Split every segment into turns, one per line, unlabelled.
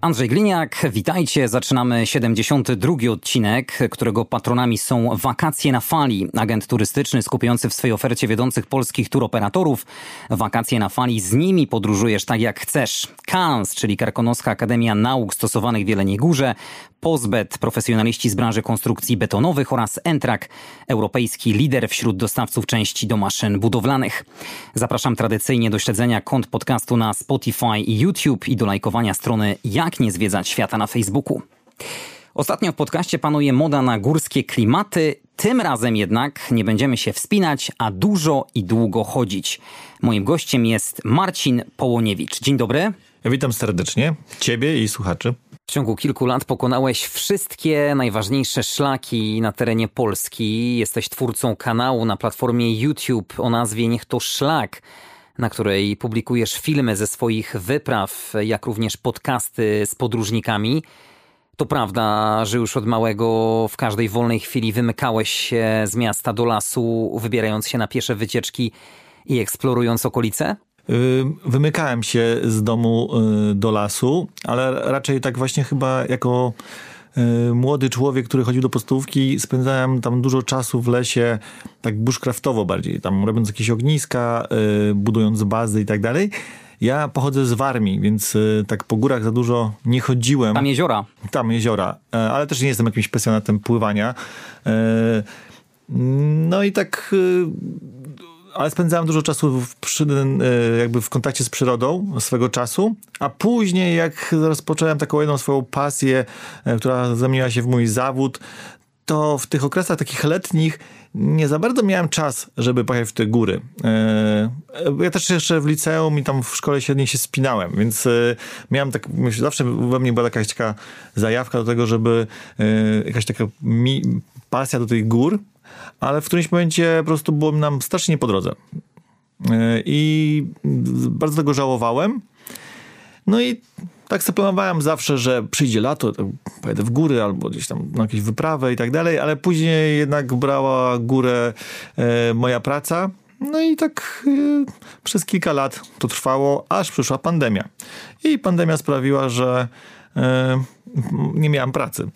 Andrzej Gliniak, witajcie. Zaczynamy 72 odcinek, którego patronami są Wakacje na Fali, agent turystyczny skupiający w swojej ofercie wiodących polskich turoperatorów. Wakacje na Fali, z nimi podróżujesz tak jak chcesz. KANS, czyli Karkonoska Akademia Nauk Stosowanych w Jeleniej Górze, Pozbet, profesjonaliści z branży konstrukcji betonowych oraz Entrak, europejski lider wśród dostawców części do maszyn budowlanych. Zapraszam tradycyjnie do śledzenia kont podcastu na Spotify i YouTube i do lajkowania strony Jak nie zwiedzać świata na Facebooku. Ostatnio w podcaście panuje moda na górskie klimaty. Tym razem jednak nie będziemy się wspinać, a dużo i długo chodzić. Moim gościem jest Marcin Połoniewicz. Dzień dobry.
Witam serdecznie Ciebie i słuchaczy.
W ciągu kilku lat pokonałeś wszystkie najważniejsze szlaki na terenie Polski. Jesteś twórcą kanału na platformie YouTube o nazwie Niech to Szlak, na której publikujesz filmy ze swoich wypraw, jak również podcasty z podróżnikami. To prawda, że już od małego w każdej wolnej chwili wymykałeś się z miasta do lasu, wybierając się na piesze wycieczki i eksplorując okolice?
Wymykałem się z domu y, do lasu, ale raczej tak właśnie chyba jako y, młody człowiek, który chodził do podstawówki, spędzałem tam dużo czasu w lesie, tak bushcraftowo bardziej, tam robiąc jakieś ogniska, y, budując bazy i tak dalej. Ja pochodzę z Warmii, więc tak po górach za dużo nie chodziłem.
Tam jeziora.
Tam jeziora, ale też nie jestem jakimś pasjonatem pływania. No i tak ale spędzałem dużo czasu w, przy, e, jakby w kontakcie z przyrodą swego czasu, a później jak rozpocząłem taką jedną swoją pasję, e, która zamieniła się w mój zawód, to w tych okresach takich letnich nie za bardzo miałem czas, żeby pojechać w te góry. E, ja też jeszcze w liceum i tam w szkole średniej się spinałem, więc miałem tak, myślę, zawsze we mnie była jakaś taka zajawka do tego, żeby jakaś taka mi, pasja do tych gór, ale w którymś momencie po prostu było nam strasznie po drodze. E, I bardzo tego żałowałem. No i tak sobie planowałem zawsze, że przyjdzie lato, pojadę w góry albo gdzieś tam na jakieś wyprawę i tak dalej, ale później jednak brała górę e, moja praca. No i tak e, przez kilka lat to trwało, aż przyszła pandemia. I pandemia sprawiła, że nie miałem pracy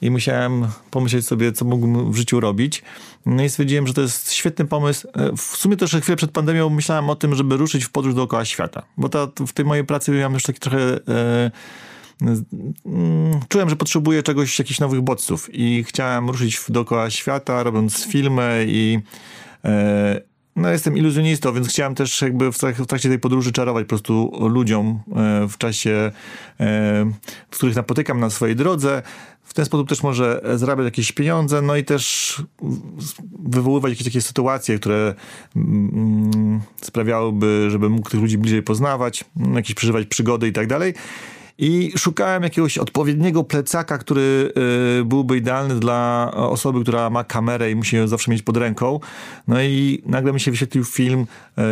i musiałem pomyśleć sobie, co mógłbym w życiu robić. No i stwierdziłem, że to jest świetny pomysł. E, w sumie też chwilę przed pandemią myślałem o tym, żeby ruszyć w podróż dookoła świata, bo ta, w tej mojej pracy miałem już taki trochę... E, mm, czułem, że potrzebuję czegoś, jakichś nowych bodźców i chciałem ruszyć dookoła świata, robiąc filmy i e, no, jestem iluzjonistą, więc chciałem też jakby w trakcie tej podróży czarować po prostu ludziom e, w czasie, e, w których napotykam na swojej drodze. W ten sposób też może zarabiać jakieś pieniądze, no i też wywoływać jakieś takie sytuacje, które mm, sprawiałyby, żeby mógł tych ludzi bliżej poznawać, jakieś przeżywać przygody i tak dalej i szukałem jakiegoś odpowiedniego plecaka, który y, byłby idealny dla osoby, która ma kamerę i musi ją zawsze mieć pod ręką. No i nagle mi się wyświetlił film y,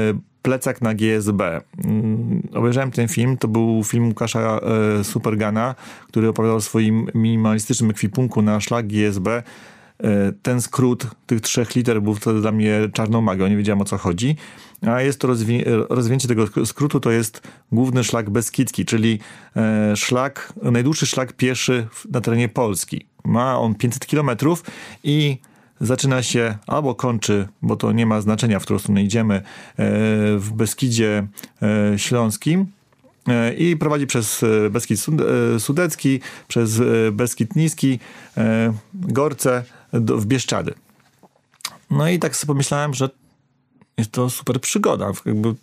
Plecak na GSB. Mm, obejrzałem ten film, to był film Łukasza y, Supergana, który opowiadał o swoim minimalistycznym ekwipunku na szlak GSB ten skrót tych trzech liter był wtedy dla mnie czarną magią, nie wiedziałem o co chodzi a jest to rozwi rozwinięcie tego skrótu, to jest główny szlak Beskidzki, czyli e, szlak, najdłuższy szlak pieszy na terenie Polski. Ma on 500 kilometrów i zaczyna się albo kończy, bo to nie ma znaczenia, w którą stronę idziemy, e, w Beskidzie e, Śląskim, e, i prowadzi przez e, Beskid e, Sudecki, przez Beskid Niski, Gorce do, w Bieszczady. No i tak sobie pomyślałem, że jest to super przygoda. Jakby,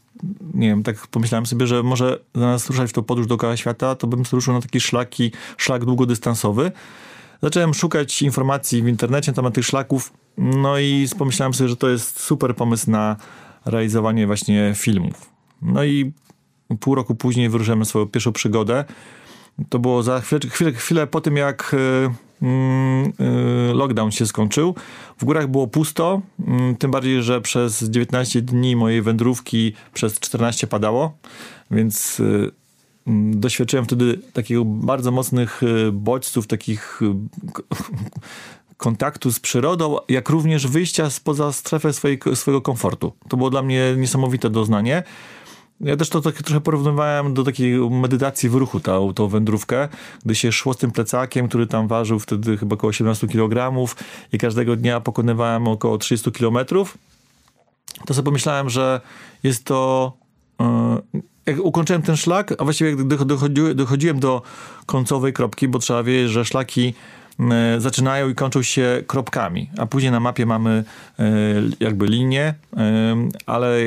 nie wiem, tak pomyślałem sobie, że może zamiast ruszać w tą podróż dookoła świata, to bym ruszył na taki szlaki, szlak długodystansowy. Zacząłem szukać informacji w internecie na temat tych szlaków, no i pomyślałem sobie, że to jest super pomysł na realizowanie właśnie filmów. No i pół roku później wyruszyłem swoją pierwszą przygodę. To było za chwilę, chwilę, chwilę po tym, jak y, lockdown się skończył. W górach było pusto, mm, tym bardziej, że przez 19 dni mojej wędrówki przez 14 padało, więc y, mm, doświadczyłem wtedy takiego bardzo mocnych y, bodźców, takich kontaktu z przyrodą, jak również wyjścia spoza strefę swojej, swojego komfortu. To było dla mnie niesamowite doznanie. Ja też to tak trochę porównywałem do takiej medytacji w ruchu, tą, tą wędrówkę, gdy się szło z tym plecakiem, który tam ważył wtedy chyba około 18 kg i każdego dnia pokonywałem około 30 km. To sobie pomyślałem, że jest to... Yy, jak ukończyłem ten szlak, a właściwie jak dochodziłem, do końcowej kropki, bo trzeba wiedzieć, że szlaki yy, zaczynają i kończą się kropkami, a później na mapie mamy yy, jakby linię, ale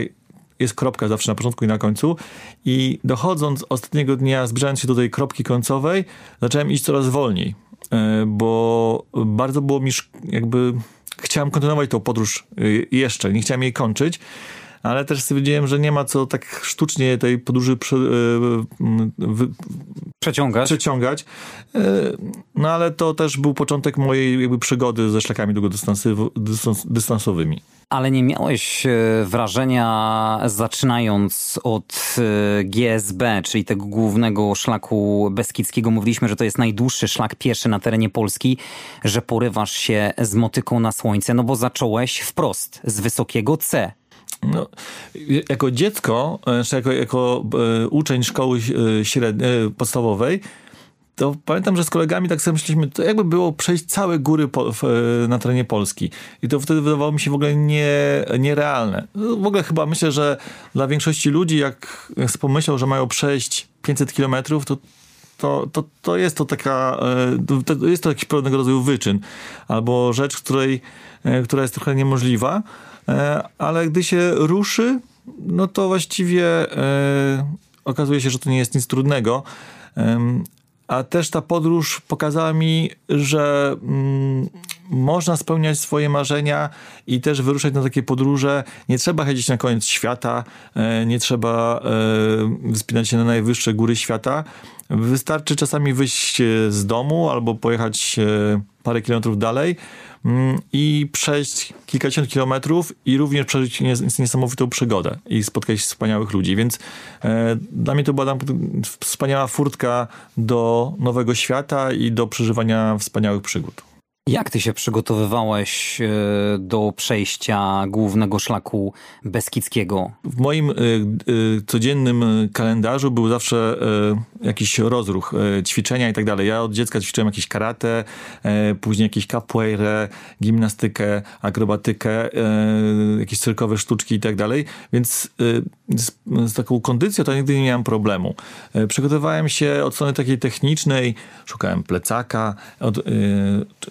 jest kropka zawsze na początku i na końcu. I dochodząc ostatniego dnia, zbliżając się do tej kropki końcowej, zacząłem iść coraz wolniej, e, bo bardzo było mi jakby. Chciałem kontynuować tą podróż e, jeszcze, nie chciałem jej kończyć ale też stwierdziłem, że nie ma co tak sztucznie tej podróży prze,
wy, przeciągać.
przeciągać. No ale to też był początek mojej jakby przygody ze szlakami długodystansowymi.
Ale nie miałeś e, wrażenia, zaczynając od e, GSB, czyli tego głównego szlaku beskidzkiego, mówiliśmy, że to jest najdłuższy szlak pieszy na terenie Polski, że porywasz się z motyką na słońce, no bo zacząłeś wprost z wysokiego C.
No, jako dziecko, czy jako, jako e, uczeń szkoły średniej, podstawowej, to pamiętam, że z kolegami tak sobie myśleliśmy, to jakby było przejść całe góry po, w, na terenie Polski. I to wtedy wydawało mi się w ogóle nie, nierealne. W ogóle chyba myślę, że dla większości ludzi, jak, jak pomyślał, że mają przejść 500 kilometrów, to to, to, to jest to taka, e, to jest to jakiś pewnego rodzaju wyczyn, albo rzecz, której, e, która jest trochę niemożliwa, e, ale gdy się ruszy, no to właściwie okazuje się, że to nie jest nic trudnego a też ta podróż pokazała mi, że mm, można spełniać swoje marzenia i też wyruszać na takie podróże. Nie trzeba chodzić na koniec świata, e, nie trzeba e, wspinać się na najwyższe góry świata. Wystarczy czasami wyjść z domu albo pojechać e, parę kilometrów dalej i przejść kilkadziesiąt kilometrów i również przeżyć niesamowitą przygodę i spotkać wspaniałych ludzi. Więc e, dla mnie to była wspaniała furtka do nowego świata i do przeżywania wspaniałych przygód.
Jak ty się przygotowywałeś e, do przejścia głównego szlaku Beskidzkiego?
W moim y, y, codziennym kalendarzu był zawsze jakiś rozruch, ćwiczenia i tak dalej. Ja od dziecka ćwiczyłem jakieś karate, później jakieś capoeirę, gimnastykę, akrobatykę, jakieś cyrkowe sztuczki i tak dalej. Więc z, z taką kondycją to nigdy nie miałem problemu. Przygotowywałem się od strony takiej technicznej, szukałem plecaka, od,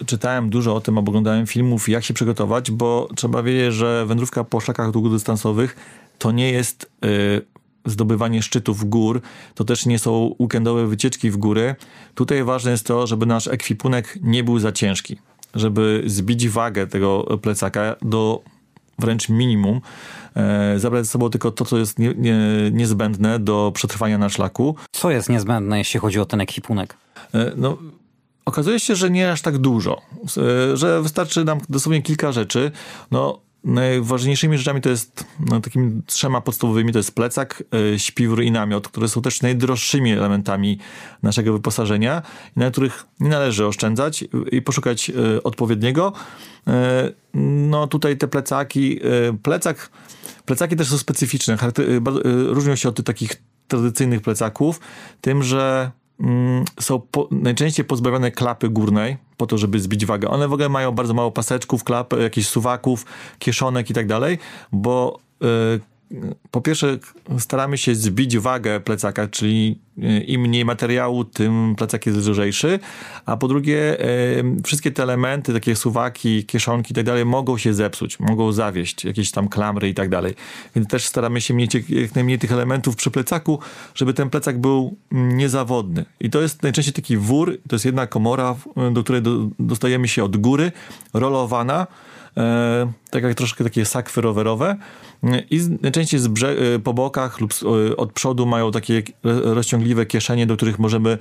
czy czytałem dużo o tym, oglądałem filmów, jak się przygotować, bo trzeba wiedzieć, że wędrówka po szlakach długodystansowych to nie jest y, zdobywanie szczytów gór, to też nie są weekendowe wycieczki w góry. Tutaj ważne jest to, żeby nasz ekwipunek nie był za ciężki, żeby zbić wagę tego plecaka do wręcz minimum, e, zabrać ze sobą tylko to, co jest nie, nie, niezbędne do przetrwania na szlaku.
Co jest niezbędne, jeśli chodzi o ten ekwipunek?
E, no, Okazuje się, że nie aż tak dużo, e, że wystarczy nam dosłownie kilka rzeczy. No, najważniejszymi rzeczami to jest no, takimi trzema podstawowymi, to jest plecak, e, śpiwór i namiot, które są też najdroższymi elementami naszego wyposażenia na których nie należy oszczędzać i poszukać e, odpowiedniego. No tutaj te plecaki, plecak, plecaki też są specyficzne, różnią się od tych takich tradycyjnych plecaków, tym, że są po, najczęściej pozbawione klapy górnej, po to, żeby zbić wagę. One w ogóle mają bardzo mało paseczków, klap, jakichś suwaków, kieszonek i tak dalej, bo y, po pierwsze staramy się zbić wagę plecaka, czyli e, im mniej materiału, tym plecak jest lżejszy, a po drugie wszystkie te elementy, takie suwaki, kieszonki i tak dalej mogą się zepsuć, mogą zawieść, jakieś tam klamry i tak dalej. Więc też staramy się mieć jak najmniej tych elementów przy plecaku, żeby ten plecak był niezawodny. I to jest najczęściej taki wór, to jest jedna komora, do której dostajemy się od góry, rolowana, tak jak troszkę takie sakwy rowerowe i najczęściej z brze- po bokach lub od przodu mają takie rozciągliwe kieszenie, do których możemy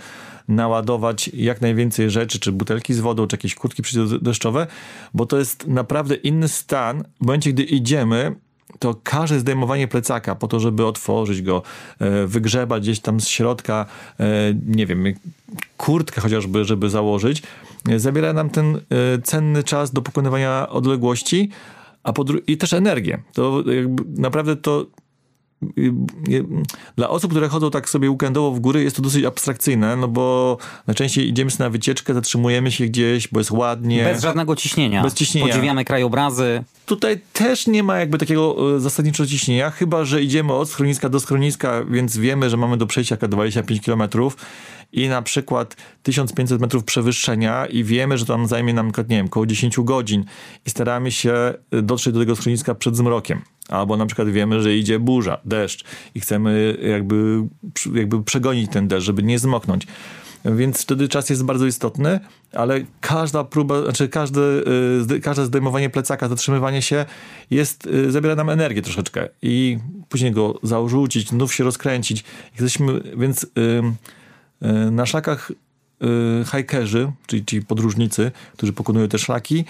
naładować jak najwięcej rzeczy, czy butelki z wodą, czy jakieś kurtki przeciwdeszczowe, bo to jest naprawdę inny stan. W momencie, gdy idziemy, to każde zdejmowanie plecaka po to, żeby otworzyć go, e, wygrzebać gdzieś tam z środka, e, nie wiem, kurtkę chociażby, żeby założyć, e, zabiera nam ten cenny czas do pokonywania odległości, a i też energię. To naprawdę to dla osób, które chodzą tak sobie weekendowo w góry, jest to dosyć abstrakcyjne, no bo najczęściej idziemy sobie na wycieczkę, zatrzymujemy się gdzieś, bo jest ładnie.
Bez żadnego ciśnienia.
Bez ciśnienia.
Podziwiamy krajobrazy.
Tutaj też nie ma jakby takiego e, zasadniczego ciśnienia, chyba że idziemy od schroniska do schroniska, więc wiemy, że mamy do przejścia 25 km i na przykład 1500 metrów przewyższenia i wiemy, że tam zajmie nam, nie wiem, około 10 godzin i staramy się e, dotrzeć do tego schroniska przed zmrokiem. Albo na przykład wiemy, że idzie burza, deszcz i chcemy jakby, jakby przegonić ten deszcz, żeby nie zmoknąć. Więc wtedy czas jest bardzo istotny, ale każda próba, znaczy każde, y, każde zdejmowanie plecaka, zatrzymywanie się jest, y, zabiera nam energię troszeczkę i później go zarzucić, znów się rozkręcić. Jesteśmy, więc y, na szlakach hajkerzy, czyli ci podróżnicy, którzy pokonują te szlaki,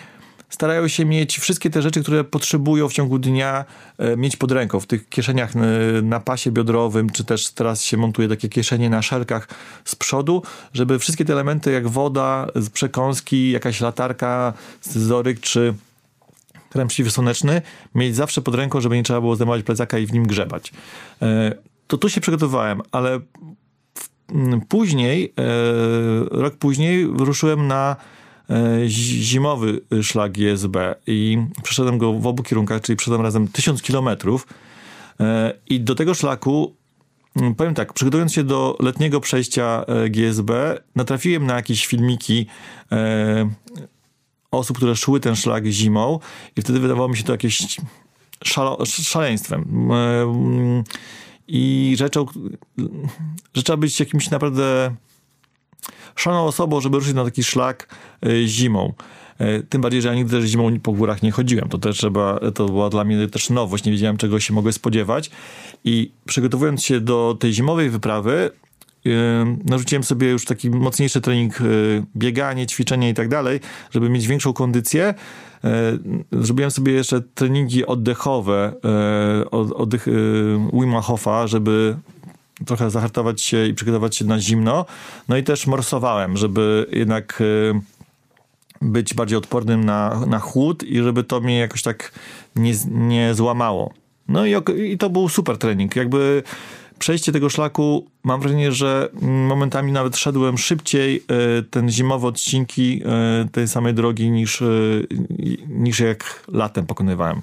starają się mieć wszystkie te rzeczy, które potrzebują w ciągu dnia e, mieć pod ręką. W tych kieszeniach e, na pasie biodrowym, czy też teraz się montuje takie kieszenie na szelkach z przodu, żeby wszystkie te elementy jak woda, przekąski, jakaś latarka, scyzoryk, czy krem przeciwsłoneczny mieć zawsze pod ręką, żeby nie trzeba było zdejmować plecaka i w nim grzebać. E, to tu się przygotowałem, ale później, rok później ruszyłem na zimowy szlak GSB i przeszedłem go w obu kierunkach, czyli przeszedłem razem 1000 kilometrów e, i do tego szlaku mm, Powiem tak, przygotowując się do letniego przejścia e, GSB, natrafiłem na jakieś filmiki osób, które szły ten szlak zimą i wtedy wydawało mi się to jakieś szaleństwem. Mm, I rzeczą, że trzeba być jakimś naprawdę szaloną osobą, żeby ruszyć na taki szlak e, zimą. E, tym bardziej, że ja nigdy też zimą po górach nie chodziłem. To też trzeba, to była dla mnie też nowość, nie wiedziałem czego się mogę spodziewać. I przygotowując się do tej zimowej wyprawy, yy, narzuciłem sobie już taki mocniejszy trening, bieganie, ćwiczenie i tak dalej, żeby mieć większą kondycję. Zrobiłem sobie jeszcze treningi oddechowe, oddech Wim Hofa, żeby trochę zahartować się i przygotować się na zimno. No i też morsowałem, żeby jednak y, być bardziej odpornym na, na chłód i żeby to mnie jakoś tak nie, nie złamało. No i, i to był super trening. Jakby przejście tego szlaku, mam wrażenie, że momentami nawet szedłem szybciej y, ten zimowe odcinki y, tej samej drogi niż, niż jak latem pokonywałem.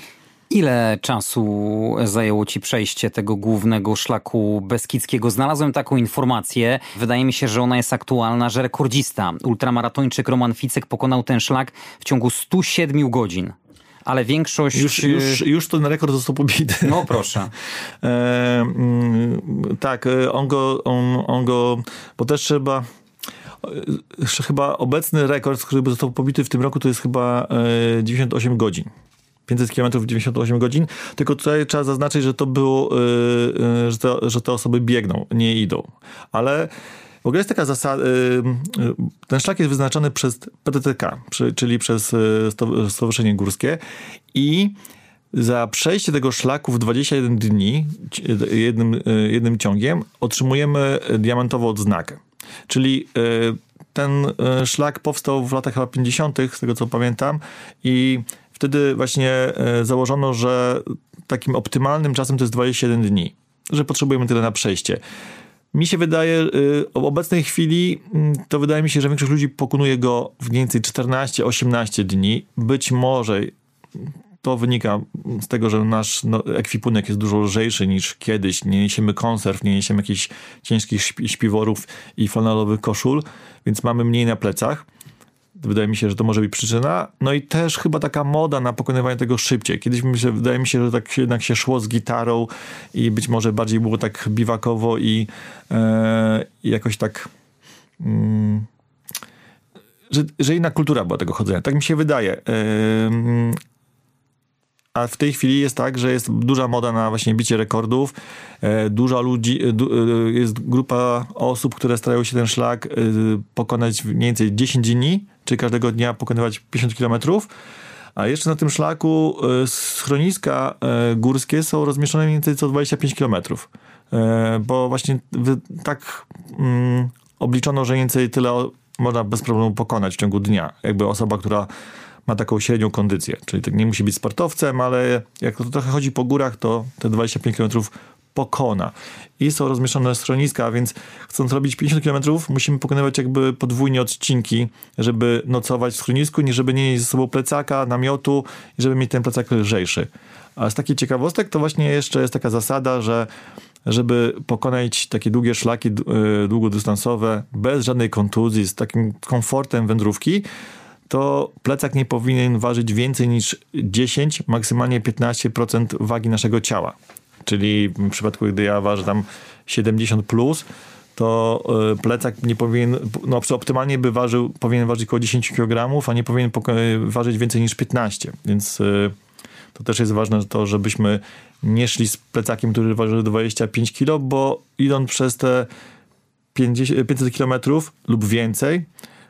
Ile czasu zajęło ci przejście tego głównego szlaku Beskidzkiego? Znalazłem taką informację, wydaje mi się, że ona jest aktualna, że rekordzista, ultramaratończyk Roman Ficek pokonał ten szlak w ciągu 107 godzin. Ale większość...
Już, już, już ten rekord został pobity.
No proszę.
e, mm, tak, e, on go, on, on go, bo też trzeba e, chyba obecny rekord, który został pobity w tym roku, to jest chyba 98 godzin. 500 km w 98 godzin, tylko tutaj trzeba zaznaczyć, że to było, yy, że, że te osoby biegną, nie idą. Ale w ogóle jest taka zasada, yy, ten szlak jest wyznaczony przez PTTK, czyli przez Stowarzyszenie Górskie i za przejście tego szlaku w 21 dni jednym, jednym ciągiem otrzymujemy diamentową odznakę. Czyli ten szlak powstał w latach chyba 50., z tego co pamiętam, i wtedy właśnie e, założono, że takim optymalnym czasem to jest 21 dni, że potrzebujemy tyle na przejście. Mi się wydaje, e, w obecnej chwili, mm, to wydaje mi się, że większość ludzi pokonuje go w mniej więcej 14-18 dni. Być może to wynika z tego, że nasz no, ekwipunek jest dużo lżejszy niż kiedyś. Nie niesiemy konserw, nie niesiemy jakichś ciężkich śpiworów i flanelowych koszul, więc mamy mniej na plecach. Wydaje mi się, że to może być przyczyna. No i też chyba taka moda na pokonywanie tego szybciej. Kiedyś mi się, wydaje mi się, że tak jednak się szło z gitarą i być może bardziej było tak biwakowo i, e, jakoś tak... Mm, że, że inna kultura była tego chodzenia. Tak mi się wydaje. E, a w tej chwili jest tak, że jest duża moda na właśnie bicie rekordów. E, duża ludzi, e, e, jest grupa osób, które starają się ten szlak pokonać w mniej więcej 10 dni, czyli każdego dnia pokonywać 50 kilometrów. A jeszcze na tym szlaku schroniska górskie są rozmieszczone mniej więcej co 25 kilometrów. E, bo właśnie tak mm, obliczono, że mniej więcej tyle można bez problemu pokonać w ciągu dnia. Jakby osoba, która ma taką średnią kondycję. Czyli tak nie musi być sportowcem, ale jak to trochę chodzi po górach, to te 25 km pokona. I są rozmieszczone schroniska, więc chcąc robić 50 km, musimy pokonywać jakby podwójnie odcinki, żeby nocować w schronisku, nie żeby nie mieć ze sobą plecaka, namiotu i żeby mieć ten plecak lżejszy. A z takich ciekawostek to właśnie jeszcze jest taka zasada, że żeby pokonać takie długie szlaki y, długodystansowe bez żadnej kontuzji, z takim komfortem wędrówki, to plecak nie powinien ważyć więcej niż 10, maksymalnie 15% wagi naszego ciała. Czyli w przypadku, gdy ja ważę tam 70 plus, to y, plecak nie powinien, no optymalnie by ważył, powinien ważyć około 10 kg, a nie powinien ważyć więcej niż 15. Więc y, to też jest ważne to, żebyśmy nie szli z plecakiem, który waży 25 kg, bo idąc przez te 50, 500 km lub więcej,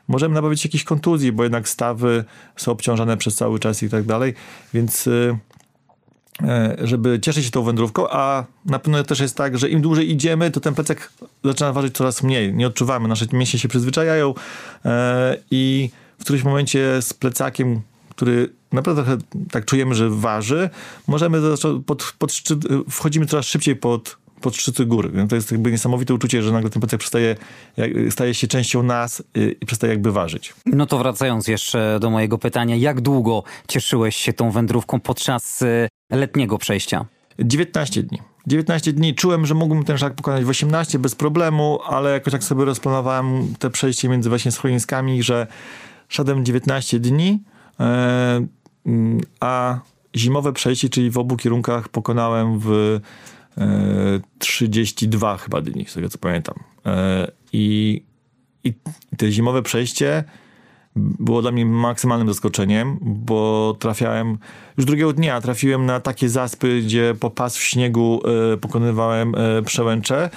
możemy nabawić jakichś kontuzji, bo jednak stawy są obciążane przez cały czas i tak dalej, więc y, e, żeby cieszyć się tą wędrówką, a na pewno też jest tak, że im dłużej idziemy, to ten plecak zaczyna ważyć coraz mniej. Nie odczuwamy, nasze mięśnie się przyzwyczajają e, i w którymś momencie z plecakiem, który naprawdę trochę tak czujemy, że waży, możemy pod, pod szczyt, wchodzimy coraz szybciej pod, pod szczyty góry. To jest jakby niesamowite uczucie, że nagle ten plecak przestaje, staje się częścią nas y, i przestaje jakby ważyć.
No to wracając jeszcze do mojego pytania, jak długo cieszyłeś się tą wędrówką podczas y, letniego przejścia?
19 dni. 19 dni. Czułem, że mógłbym ten szlak pokonać w 18 bez problemu, ale jakoś tak sobie rozplanowałem te przejście między właśnie schroniskami, że szedłem 19 dni, e, mm, a zimowe przejście, czyli w obu kierunkach pokonałem w 32 e, chyba dni, z tego co pamiętam. E, I, I te zimowe przejście było dla mnie maksymalnym zaskoczeniem, bo trafiałem, już drugiego dnia trafiłem na takie zaspy, gdzie po pas w śniegu e, pokonywałem przełęcze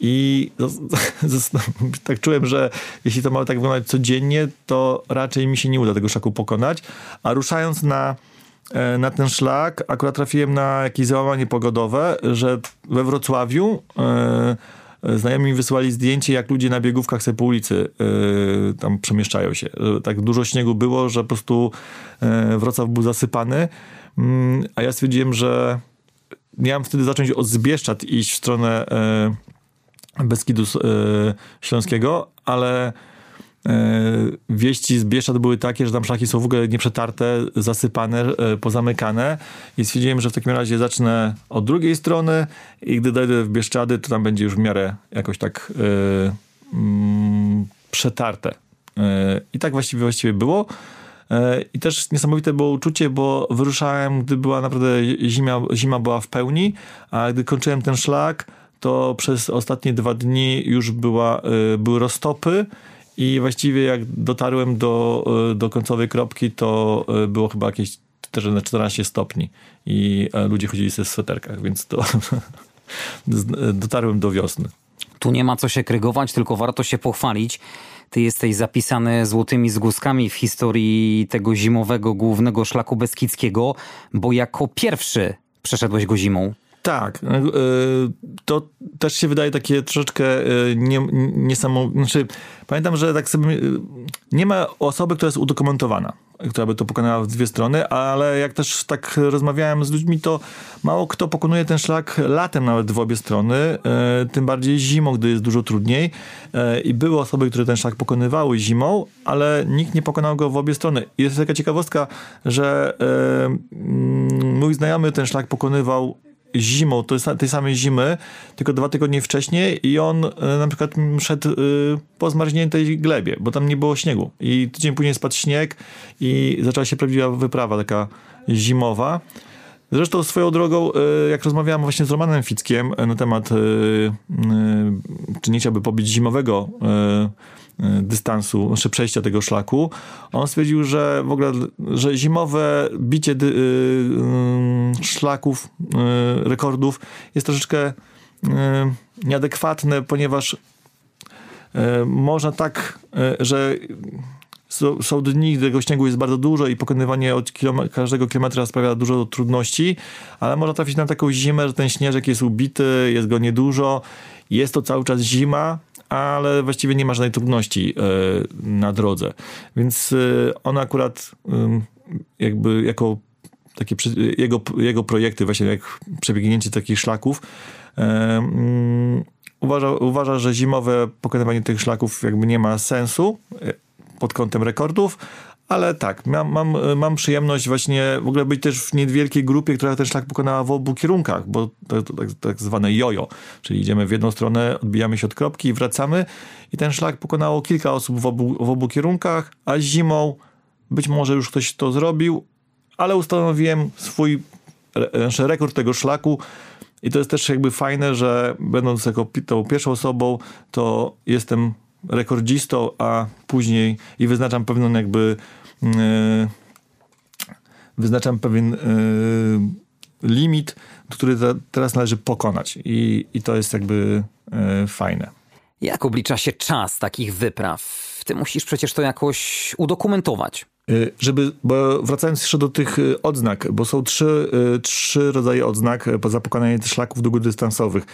i tak czułem, że jeśli to ma tak wyglądać codziennie, to raczej mi się nie uda tego szaku pokonać, a ruszając na na ten szlak akurat trafiłem na jakieś załamanie pogodowe, że we Wrocławiu e, znajomi mi wysłali zdjęcie, jak ludzie na biegówkach sobie po ulicy e, tam przemieszczają się. Tak dużo śniegu było, że po prostu Wrocław był zasypany, mm, a ja stwierdziłem, że miałem wtedy zacząć od Zbieszczad iść w stronę Beskidu Śląskiego, ale E, wieści z Bieszczad były takie, że tam szlaki są w ogóle nieprzetarte, zasypane, e, pozamykane i stwierdziłem, że w takim razie zacznę od drugiej strony i gdy dojdę w Bieszczady, to tam będzie już w miarę jakoś tak yy, przetarte. Yy, I tak właściwie, właściwie było. I też niesamowite było uczucie, bo wyruszałem, gdy była naprawdę zima, zima była w pełni, a gdy kończyłem ten szlak, to przez ostatnie dwa dni już była, były roztopy i właściwie jak dotarłem do, e, do końcowej kropki, to e, było chyba jakieś 14 stopni i e, ludzie chodzili sobie w sweterkach, więc to dotarłem do wiosny.
Tu nie ma co się krygować, tylko warto się pochwalić. Ty jesteś zapisany złotymi zgłoskami w historii tego zimowego głównego szlaku beskidzkiego, bo jako pierwszy przeszedłeś go zimą.
Tak, e, to też się wydaje takie troszeczkę e, nie, niesamowite. Znaczy, pamiętam, że tak sobie e, nie ma osoby, która jest udokumentowana, która by to pokonała w dwie strony, ale jak też tak rozmawiałem z ludźmi, to mało kto pokonuje ten szlak latem nawet w obie strony, tym bardziej zimą, gdy jest dużo trudniej. I były osoby, które ten szlak pokonywały zimą, ale nikt nie pokonał go w obie strony. I jest taka ciekawostka, że mój znajomy ten szlak pokonywał zimą, to jest tej samej zimy, tylko dwa tygodnie wcześniej i on e, na przykład szedł e, po zmarzniętej glebie, bo tam nie było śniegu. I tydzień później spadł śnieg i zaczęła się prawdziwa wyprawa taka zimowa. Zresztą swoją drogą, e, jak rozmawiałem właśnie z Romanem Fickiem na temat, czy nie chciałby pobić zimowego dystansu, znaczy przejścia tego szlaku. On stwierdził, że w ogóle, że zimowe bicie dy, y, szlaków, y, rekordów jest troszeczkę y, nieadekwatne, ponieważ można tak, że są, są dni, gdy tego śniegu jest bardzo dużo i pokonywanie od każdego kilometra sprawia dużo trudności, ale można trafić na taką zimę, że ten śnieżek jest ubity, jest go niedużo, jest to cały czas zima, ale właściwie nie ma żadnej trudności e, na drodze. Więc e, on akurat jakby jako takie jego, jego projekty, właśnie jak przebiegnięcie takich szlaków, e, mm, uważa, uważa, że zimowe pokonywanie tych szlaków jakby nie ma sensu pod kątem rekordów, ale tak, mam, mam, mam przyjemność właśnie w ogóle być też w niewielkiej grupie, która ten szlak pokonała w obu kierunkach, bo to, to tak, tak zwane jojo, czyli idziemy w jedną stronę, odbijamy się od kropki i wracamy. I ten szlak pokonało kilka osób w obu, w obu kierunkach, a zimą być może już ktoś to zrobił, ale ustanowiłem swój znaczy rekord tego szlaku. I to jest też jakby fajne, że będąc jako tą pierwszą osobą, to jestem rekordzistą, a później i wyznaczam pewną jakby wyznaczam pewien yy, limit, który teraz należy pokonać i, i to jest jakby yy, fajne.
Jak oblicza się czas takich wypraw? Ty musisz przecież to jakoś udokumentować.
Y, żeby, bo wracając jeszcze do tych y, odznak, bo są trzy, y, trzy rodzaje odznak za pokonanie szlaków długodystansowych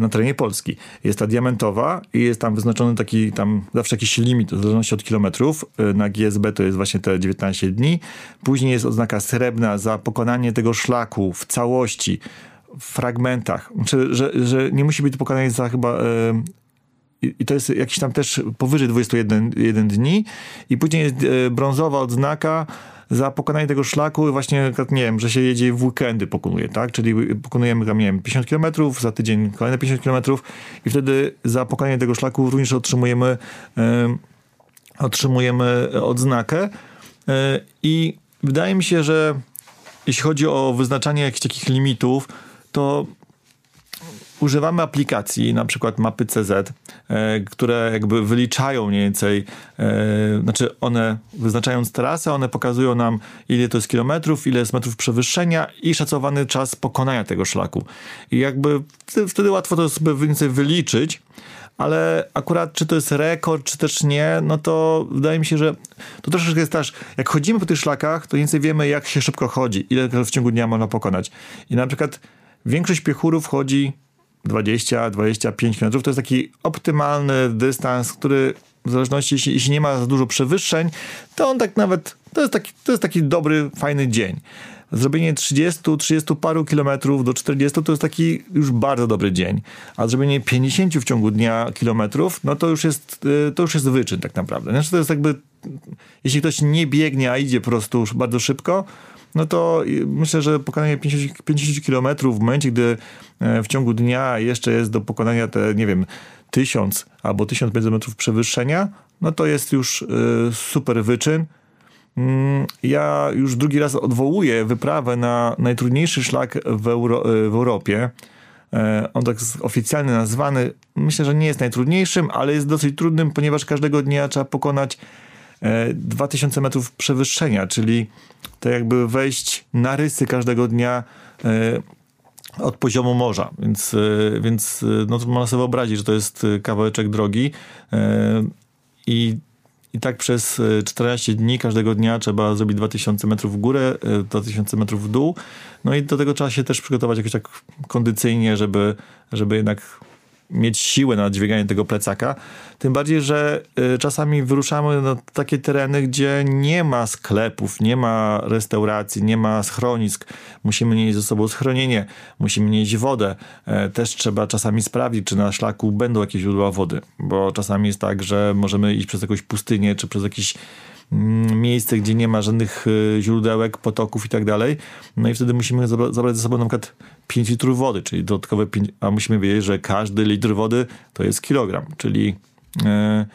na terenie Polski. Jest ta diamentowa i jest tam wyznaczony taki tam zawsze jakiś limit w zależności od kilometrów. Na GSB to jest właśnie te 19 dni. Później jest oznaka srebrna za pokonanie tego szlaku w całości w fragmentach, znaczy, że, że nie musi być pokonanie za chyba i to jest jakiś tam też powyżej 21 jeden dni. I później jest brązowa odznaka za pokonanie tego szlaku. Właśnie, nie wiem, że się jedzie w weekendy pokonuje, tak? Czyli pokonujemy tam, nie wiem, 50 km, za tydzień kolejne 50 km i wtedy za pokonanie tego szlaku również otrzymujemy e, otrzymujemy odznakę. E, i wydaje mi się, że jeśli chodzi o wyznaczanie jakichś takich limitów, to używamy aplikacji, na przykład mapy CZ, e, które jakby wyliczają mniej więcej, e, znaczy one wyznaczając trasę, one pokazują nam ile to jest kilometrów, ile jest metrów przewyższenia i szacowany czas pokonania tego szlaku. I jakby wtedy, łatwo to sobie więcej wyliczyć, ale akurat czy to jest rekord, czy też nie, no to wydaje mi się, że to troszeczkę jest też, jak chodzimy po tych szlakach, to więcej wiemy, jak się szybko chodzi, ile w ciągu dnia można pokonać. I na przykład większość piechurów chodzi 20-25 km to jest taki optymalny dystans, który w zależności, jeśli, jeśli nie ma za dużo przewyższeń, to on tak nawet, to jest taki, to jest taki dobry, fajny dzień. Zrobienie 30, 30 paru kilometrów do 40 to jest taki już bardzo dobry dzień. A zrobienie 50 w ciągu dnia kilometrów, no to już jest, y, to już jest wyczyn tak naprawdę. Znaczy to jest jakby, jeśli ktoś nie biegnie, a idzie po prostu bardzo szybko, no to myślę, że pokonanie 50, 50 km w momencie, gdy e, w ciągu dnia jeszcze jest do pokonania te, nie wiem, 1000 albo 1500 metrów przewyższenia, no to jest już e, super wyczyn. Mm, ja już drugi raz odwołuję wyprawę na najtrudniejszy szlak w, Euro, e, w Europie. On tak oficjalnie nazwany, myślę, że nie jest najtrudniejszym, ale jest dosyć trudnym, ponieważ każdego dnia trzeba pokonać 2000 metrów przewyższenia, czyli to jakby wejść na rysy każdego dnia e, od poziomu morza, więc, e, więc e, no można sobie wyobrazić, że to jest kawałeczek drogi i i tak przez 14 dni każdego dnia trzeba zrobić 2000 metrów w górę, 2000 metrów w dół. No i do tego trzeba się też przygotować jakoś tak kondycyjnie, żeby, żeby jednak mieć siłę na dźwiganie tego plecaka. Tym bardziej, że y, czasami wyruszamy na takie tereny, gdzie nie ma sklepów, nie ma restauracji, nie ma schronisk. Musimy mieć ze sobą schronienie, musimy mieć wodę. E, też trzeba czasami sprawdzić, czy na szlaku będą jakieś źródła wody, bo czasami jest tak, że możemy iść przez jakąś pustynię, czy przez jakiś miejsce, gdzie nie ma żadnych y, źródełek, potoków i tak dalej. No i wtedy musimy zabrać ze sobą na przykład 5 litrów wody, czyli dodatkowe 5, a musimy wiedzieć, że każdy litr wody to jest kilogram, czyli e,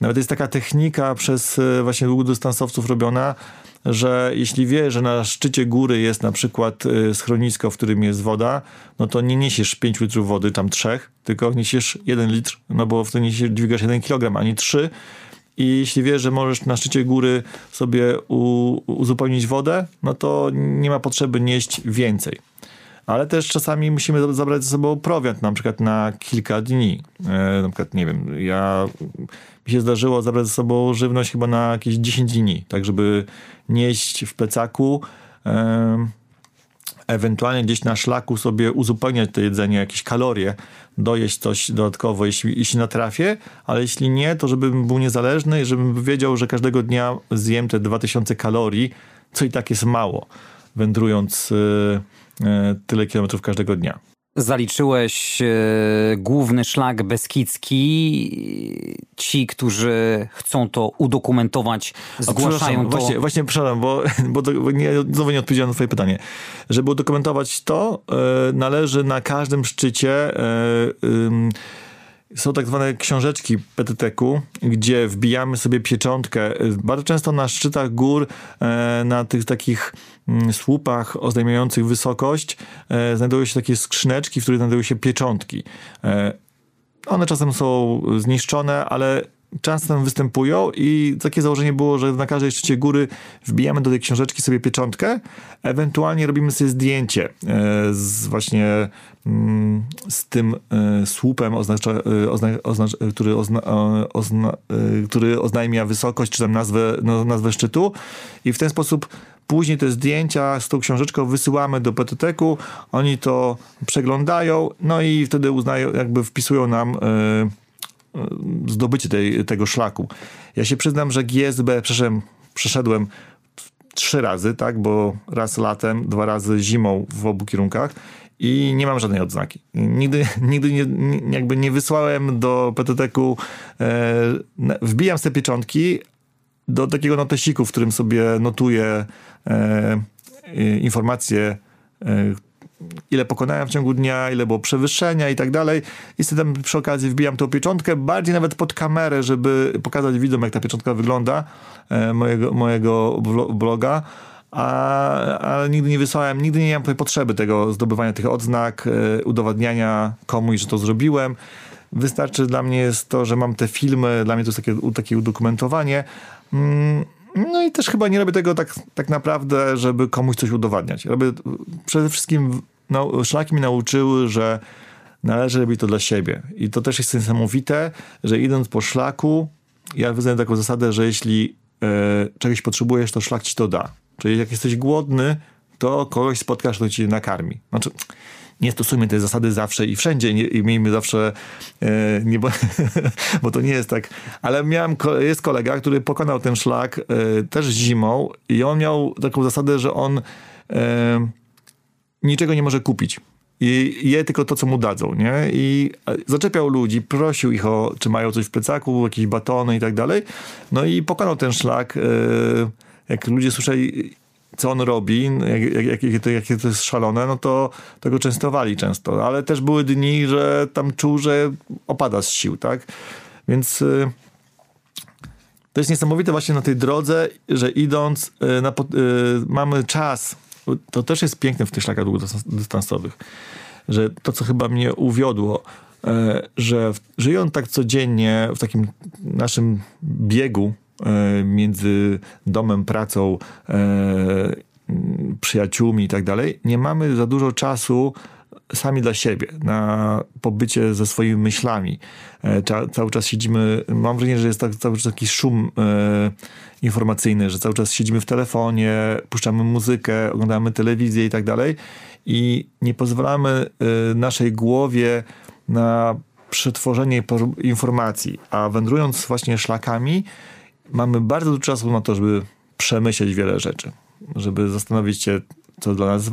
Nawet jest taka technika przez e, właśnie długodystansowców robiona, że jeśli wie, że na szczycie góry jest na przykład e, schronisko, w którym jest woda, no to nie niesiesz 5 litrów wody, tam trzech, tylko niesiesz 1 litr, no bo wtedy niesiesz, dźwigasz 1 kg, a nie 3. I jeśli wiesz, że możesz na szczycie góry sobie uzupełnić wodę, no to nie ma potrzeby nieść więcej ale też czasami musimy zabrać ze sobą prowiant, na przykład na kilka dni. E, na przykład, nie wiem, ja mi się zdarzyło zabrać ze sobą żywność chyba na jakieś 10 dni, tak żeby nieść w plecaku. E, ewentualnie gdzieś na szlaku sobie uzupełniać to jedzenie, jakieś kalorie, dojeść coś dodatkowo, jeśli, jeśli natrafię, ale jeśli nie, to żebym był niezależny i żebym wiedział, że każdego dnia zjem te 2000 kalorii, co i tak jest mało, wędrując e, e, tyle kilometrów każdego dnia.
Zaliczyłeś e, główny szlak beskidzki. Ci, którzy chcą to udokumentować, zgłaszają to.
Właśnie, właśnie przepraszam, bo, bo, bo nie, znowu nie odpowiedziałem na twoje pytanie. Żeby udokumentować to, e, należy na każdym szczycie e, są tak zwane książeczki PTT-ku, gdzie wbijamy sobie pieczątkę. Bardzo często na szczytach gór, e, na tych takich mm, słupach oznajmiających wysokość, e, znajdują się takie skrzyneczki, w których znajdują się pieczątki. E, one czasem są zniszczone, ale często występują i takie założenie było, że na każdej szczycie góry wbijamy do tej książeczki sobie pieczątkę, ewentualnie robimy sobie zdjęcie z właśnie Mm, z tym e, słupem, oznacza, e, ozna, oznacza, który, ozna, e, ozna, który oznajmia wysokość, czy tam nazwę, no, nazwę szczytu. I w ten sposób później te zdjęcia z tą książeczką wysyłamy do PTT-ku, oni to przeglądają, no i wtedy uznają, jakby wpisują nam zdobycie tej, tego szlaku. Ja się przyznam, że GSB przeszedłem, przeszedłem trzy razy, tak, bo raz latem, dwa razy zimą w obu kierunkach i nie mam żadnej odznaki. Nigdy, nigdy nie, jakby nie wysłałem do PTT-ku, e, wbijam sobie pieczątki do takiego notesiku, w którym sobie notuję e, informacje, e, ile pokonałem w ciągu dnia, ile było przewyższenia i tak dalej. I tam przy okazji wbijam tą pieczątkę, bardziej nawet pod kamerę, żeby pokazać widzom, jak ta pieczątka wygląda, e, mojego, mojego bloga ale nigdy nie wysłałem, nigdy nie miałem potrzeby tego zdobywania tych odznak, e, udowadniania komuś, że to zrobiłem. Wystarczy dla mnie jest to, że mam te filmy, dla mnie to jest takie, takie udokumentowanie. Mm, no i też chyba nie robię tego tak, tak naprawdę, żeby komuś coś udowadniać. Robię przede wszystkim, no, szlaki mi nauczyły, że należy robić to dla siebie. I to też jest niesamowite, że idąc po szlaku, ja wyznaję taką zasadę, że jeśli e, czegoś potrzebujesz, to szlak ci to da. Czyli jak jesteś głodny, to kogoś spotkasz, kto ci nakarmi. Znaczy, nie stosujmy tej zasady zawsze i wszędzie nie, i miejmy zawsze, e, nie, bo, bo, to nie jest tak. Ale miałem, jest kolega, który pokonał ten szlak e, też zimą i on miał taką zasadę, że on e, niczego nie może kupić. I je tylko to, co mu dadzą, nie? I zaczepiał ludzi, prosił ich o, czy mają coś w plecaku, jakieś batony i tak dalej. No i pokonał ten szlak. E, jak ludzie słyszeli, co on robi, jak, jak, jakie, to, jakie jest szalone, no to, to go częstowali często. Ale też były dni, że tam czuł, że opada z sił, tak? Więc y, to jest niesamowite właśnie na tej drodze, że idąc y, na, y, mamy czas. To też jest piękne w tych szlakach długodystansowych, że to, co chyba mnie uwiodło, że żyjąc tak codziennie w takim naszym biegu E, między domem, pracą, e, przyjaciółmi i tak dalej, nie mamy za dużo czasu sami dla siebie, na pobycie ze swoimi myślami. E, cały czas siedzimy, mam wrażenie, że jest tak, cały czas taki szum informacyjny, że cały czas siedzimy w telefonie, puszczamy muzykę, oglądamy telewizję i tak dalej i nie pozwalamy naszej głowie na przetworzenie informacji, a wędrując właśnie szlakami, mamy bardzo dużo czasu na to, żeby przemyśleć wiele rzeczy, żeby zastanowić się, co dla nas y,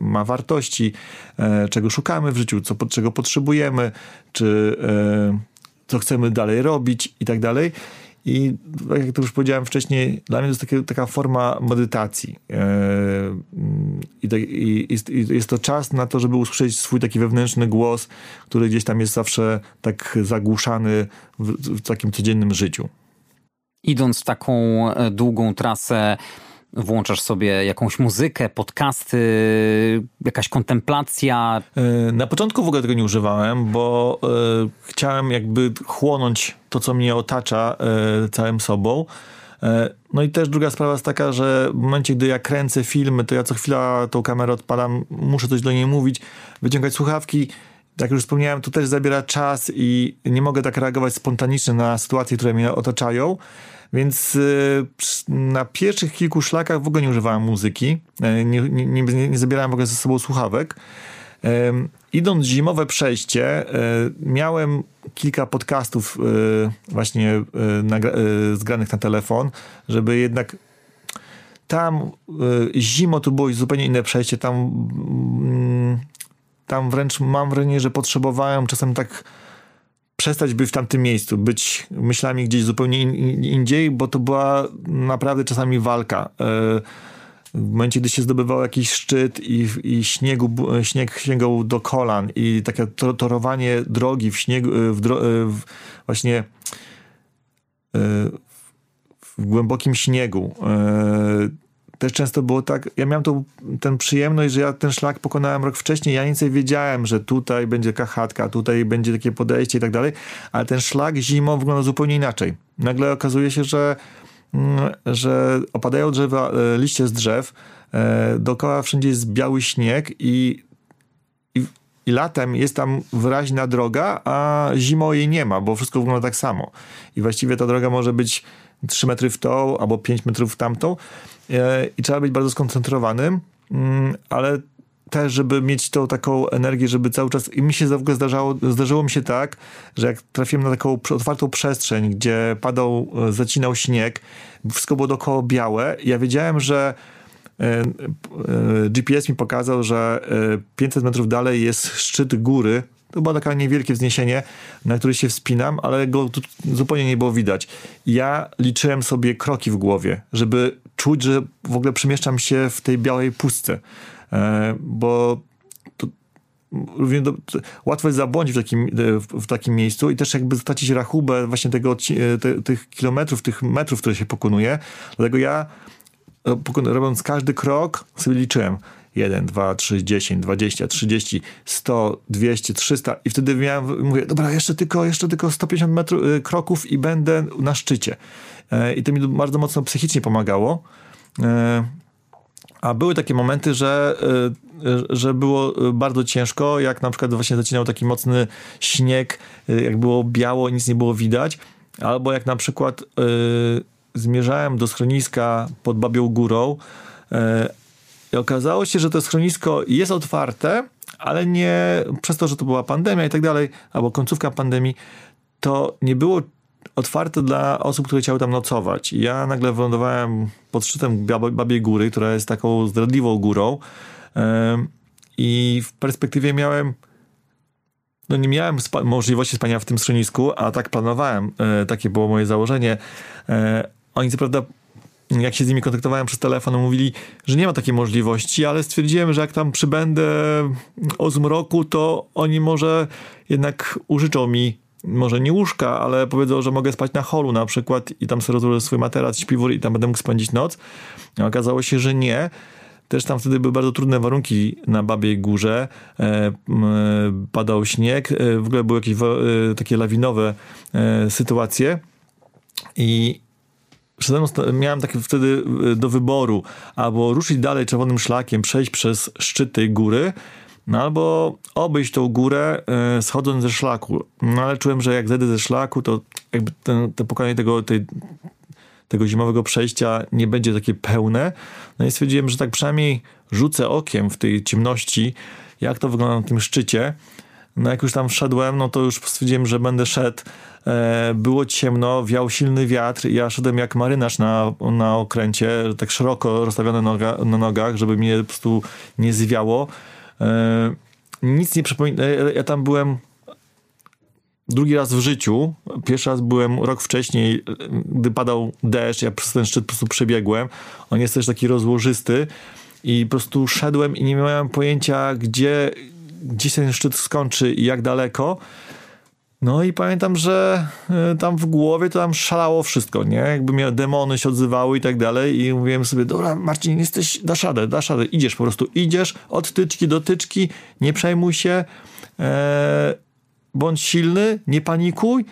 ma wartości, e, czego szukamy w życiu, co, czego potrzebujemy, czy e, co chcemy dalej robić i tak dalej. I tak jak to już powiedziałem wcześniej, dla mnie to jest taka forma medytacji. I, i, I, jest to czas na to, żeby usłyszeć swój taki wewnętrzny głos, który gdzieś tam jest zawsze tak zagłuszany w, w takim codziennym życiu.
Idąc w taką e, długą trasę, włączasz sobie jakąś muzykę, podcasty, jakaś kontemplacja?
E, na początku w ogóle tego nie używałem, bo e, chciałem jakby chłonąć to, co mnie otacza całym sobą. No i też druga sprawa jest taka, że w momencie, gdy ja kręcę filmy, to ja co chwila tą kamerę odpalam, muszę coś do niej mówić, wyciągać słuchawki. Jak już wspomniałem, to też zabiera czas i nie mogę tak reagować spontanicznie na sytuacje, które mnie otaczają. Więc y, na pierwszych kilku szlakach w ogóle nie używałem muzyki, e, nie, nie, nie, nie zabierałem w ogóle ze sobą słuchawek. Idąc zimowe przejście, e, miałem kilka podcastów e, właśnie zgranych na telefon, żeby jednak tam zimo to było zupełnie inne przejście, tam mm, tam wręcz mam wrażenie, że potrzebowałem czasem tak przestać być w tamtym miejscu, być myślami gdzieś zupełnie in, indziej, bo to była naprawdę czasami walka. E, w momencie, gdy się zdobywał jakiś szczyt i, i śniegu, śnieg sięgał do kolan i takie torowanie drogi w śniegu, w, w, w właśnie e, w głębokim śniegu. Też często było tak, ja miałem tą, tę przyjemność, że ja ten szlak pokonałem rok wcześniej, ja nic nie wiedziałem, że tutaj będzie taka chatka, tutaj będzie takie podejście i tak dalej, ale ten szlak zimą wygląda zupełnie inaczej. Nagle okazuje się, że, mm, że opadają drzewa, e, liście z drzew, e, dookoła wszędzie jest biały śnieg i, i, latem jest tam wyraźna droga, a zimą jej nie ma, bo wszystko wygląda tak samo. I właściwie ta droga może być 3 metry w tą albo 5 metrów w tamtą i trzeba być bardzo skoncentrowanym, mm, ale też, żeby mieć tą taką energię, żeby cały czas... I mi się w ogóle zdarzało, zdarzyło mi się tak, że jak trafiłem na taką otwartą przestrzeń, gdzie padał, e, zacinał śnieg, wszystko było dookoła białe, ja wiedziałem, że e, GPS mi pokazał, że 500 metrów dalej jest szczyt góry, to było takie niewielkie wzniesienie, na które się wspinam, ale go zupełnie nie było widać. Ja liczyłem sobie kroki w głowie, żeby czuć, że w ogóle przemieszczam się w tej białej pustce, e, bo to, łatwo jest zabłądzić w takim, w takim miejscu i też jakby stracić rachubę właśnie tego, te, tych kilometrów, tych metrów, które się pokonuje. Dlatego ja e, robiąc każdy krok sobie liczyłem 1, 2, 3, 10, 20, 30, 100, 200, 300 i wtedy miałem, mówię, dobra, jeszcze tylko, jeszcze tylko 150 metrów, y, kroków i będę na szczycie. E, I to mi bardzo mocno psychicznie pomagało. E, a były takie momenty, że, y, że było bardzo ciężko, jak na przykład właśnie zacinał taki mocny śnieg, jak było biało, nic nie było widać, albo jak na przykład zmierzałem do schroniska pod Babią Górą, i okazało się, że to schronisko jest otwarte, ale nie przez to, że to była pandemia i tak dalej, albo końcówka pandemii, to nie było otwarte dla osób, które chciały tam nocować. I ja nagle wylądowałem pod szczytem Babiej Góry, która jest taką zdradliwą górą i w perspektywie miałem no nie miałem spa możliwości spania w tym schronisku, a tak planowałem, e, takie było moje założenie. E, oni co prawda jak się z nimi kontaktowałem przez telefon, mówili, że nie ma takiej możliwości, ale stwierdziłem, że jak tam przybędę o zmroku, to oni może jednak użyczą mi może nie łóżka, ale powiedzą, że mogę spać na holu na przykład i tam sobie rozłożę swój materac, śpiwór i tam będę mógł spędzić noc. Okazało się, że nie. Też tam wtedy były bardzo trudne warunki na Babiej Górze. E, padał śnieg, e, w ogóle były jakieś e, takie lawinowe e, sytuacje. I miałem takie wtedy y, do wyboru, albo ruszyć dalej czerwonym szlakiem, przejść przez szczyt tej góry, no albo obejść tą górę y, schodząc ze szlaku. No ale czułem, że jak zejdę ze szlaku, to jakby ten, te pokonanie tego, tej, tego zimowego przejścia nie będzie takie pełne. No i stwierdziłem, że tak przynajmniej rzucę okiem w tej ciemności, jak to wygląda na tym szczycie. No jak już tam wszedłem, no to już stwierdziłem, że będę szedł było ciemno, wiał silny wiatr ja szedłem jak marynarz na, na okręcie, tak szeroko rozstawiony noga, na nogach, żeby mnie po prostu nie zwiało. E, nic nie przypomina, ja tam byłem drugi raz w życiu. Pierwszy raz byłem rok wcześniej, gdy padał deszcz, ja przez ten szczyt po prostu przebiegłem. On jest też taki rozłożysty i po prostu szedłem i nie miałem pojęcia, gdzie, gdzie ten szczyt skończy i jak daleko. No i pamiętam, że e, tam w głowie to tam szalało wszystko, nie? Jakby mnie demony się odzywały i tak dalej i mówiłem sobie, dobra Marcin, jesteś, dasz radę, dasz radę, idziesz po prostu, idziesz od tyczki do tyczki, nie przejmuj się, e, bądź silny, nie panikuj,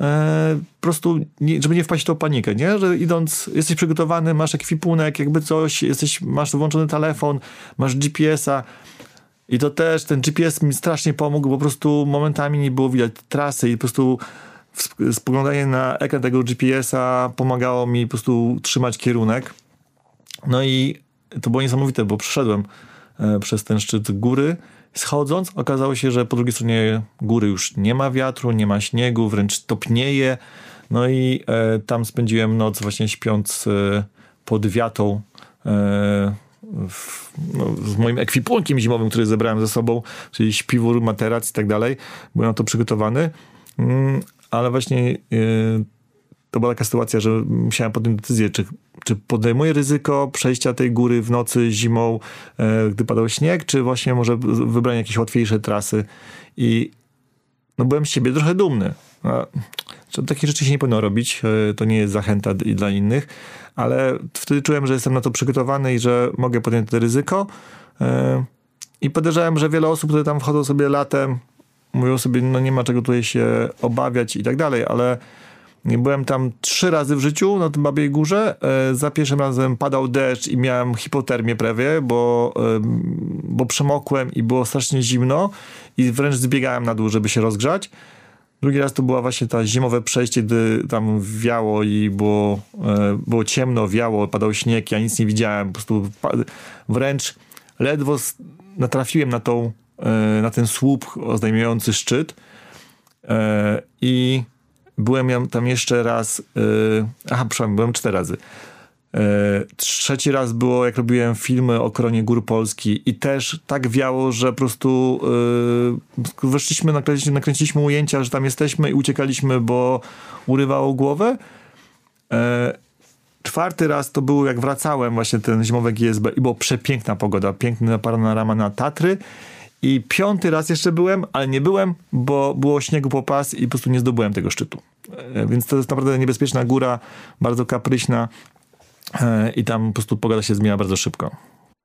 e, po prostu, nie, żeby nie wpaść w tą panikę, nie? Że idąc, jesteś przygotowany, masz ekwipunek, jakby coś, jesteś, masz włączony telefon, masz GPS-a, i to też ten GPS mi strasznie pomógł, po prostu momentami nie było widać trasy i po prostu spoglądanie na ekran tego GPS-a pomagało mi po prostu trzymać kierunek. No i to było niesamowite, bo przeszedłem e, przez ten szczyt góry. Schodząc, okazało się, że po drugiej stronie góry już nie ma wiatru, nie ma śniegu, wręcz topnieje. No i e, tam spędziłem noc właśnie śpiąc e, pod wiatą e, w, no, z moim ekwipunkiem zimowym, który zebrałem ze sobą, czyli śpiwór, materac i tak dalej. Byłem na to przygotowany, mm, ale właśnie yy, to była taka sytuacja, że musiałem podjąć decyzję, czy, czy podejmuję ryzyko przejścia tej góry w nocy, zimą, yy, gdy padał śnieg, czy właśnie może wybrać jakieś łatwiejsze trasy. I no byłem z siebie trochę dumny. No, takie rzeczy się nie powinno robić, yy, to nie jest zachęta dla innych ale wtedy czułem, że jestem na to przygotowany i że mogę podjąć to ryzyko. E, I podejrzewałem, że wiele osób, które tam wchodzą sobie latem, mówią sobie, no nie ma czego tutaj się obawiać i tak dalej, ale byłem tam trzy razy w życiu na tym Babiej Górze. E, za pierwszym razem padał deszcz i miałem hipotermię prawie, bo, bo przemokłem i było strasznie zimno i wręcz zbiegałem na dół, żeby się rozgrzać. Drugi raz to była właśnie ta zimowe przejście, gdy tam wiało i było, e, było ciemno, wiało, padał śnieg, ja nic nie widziałem, po prostu wręcz ledwo natrafiłem na tą, e, na ten słup oznajmujący szczyt e, i byłem tam jeszcze raz, aha, przepraszam, byłem cztery razy. E, trzeci raz było, jak robiłem filmy o koronie gór Polski i też tak wiało, że po prostu yy, weszliśmy, nakręciliśmy, nakręciliśmy ujęcia, że tam jesteśmy i uciekaliśmy, bo urywało głowę. Yy, czwarty raz to było, jak wracałem właśnie ten zimowy GSB i było przepiękna pogoda, piękna panorama na Tatry. I piąty raz jeszcze byłem, ale nie byłem, bo było śniegu po pas i po prostu nie zdobyłem tego szczytu. Więc to jest naprawdę niebezpieczna góra, bardzo kapryśna. E, i tam po prostu pogoda się zmienia bardzo szybko.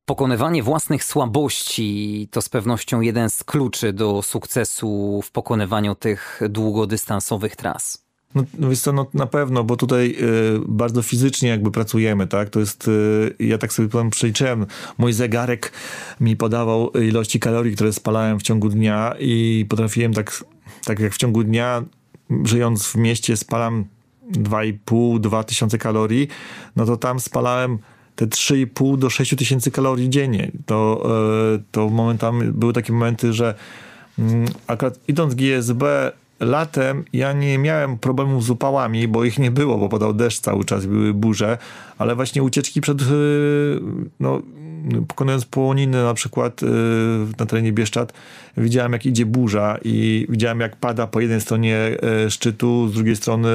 Pokonywanie własnych słabości to z pewnością jeden z kluczy do sukcesu w pokonywaniu tych długodystansowych tras.
No, no co, no, na pewno, bo tutaj y, bardzo fizycznie jakby pracujemy, tak? To jest, y, ja tak sobie powiem, przeliczyłem, mój zegarek mi podawał ilości kalorii, które spalałem w ciągu dnia i potrafiłem tak, tak jak w ciągu dnia, żyjąc w mieście, spalam 2,5-2 tysiące kalorii, no to tam spalałem te 3,5 do 6 tysięcy kalorii dziennie. To, e, to momentami były takie momenty, że mm, akurat idąc GSB latem ja nie miałem problemów z upałami, bo ich nie było, bo podał deszcz cały czas, były burze, ale właśnie ucieczki przed, e, no, pokonując połoniny na przykład yy, na terenie Bieszczad, widziałem jak idzie burza i widziałem jak pada po jednej stronie yy, szczytu, z drugiej strony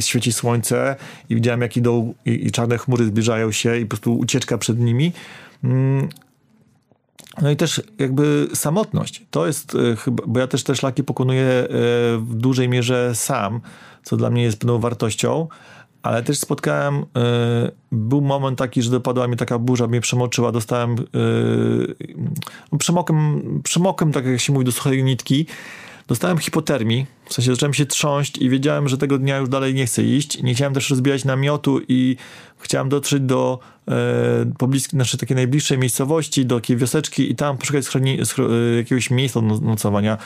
świeci słońce i widziałem jak idą i, i, czarne chmury zbliżają się i po prostu ucieczka przed nimi. Mm, no i też jakby samotność. To jest chyba, bo ja też te szlaki pokonuję w dużej mierze sam, co dla mnie jest pewną wartością, ale też spotkałem, y, był moment taki, że dopadła mi taka burza, mnie przemoczyła, dostałem, y, przemokłem, przemokłem, tak jak się mówi, do suchej nitki, dostałem hipotermii, w sensie zacząłem się trząść i wiedziałem, że tego dnia już dalej nie chcę iść. Nie chciałem też rozbijać namiotu i chciałem dotrzeć do e, pobliskiej, znaczy takiej najbliższej miejscowości, do takiej wioseczki i tam poszukać schroni, schro, jakiegoś miejsca do nocowania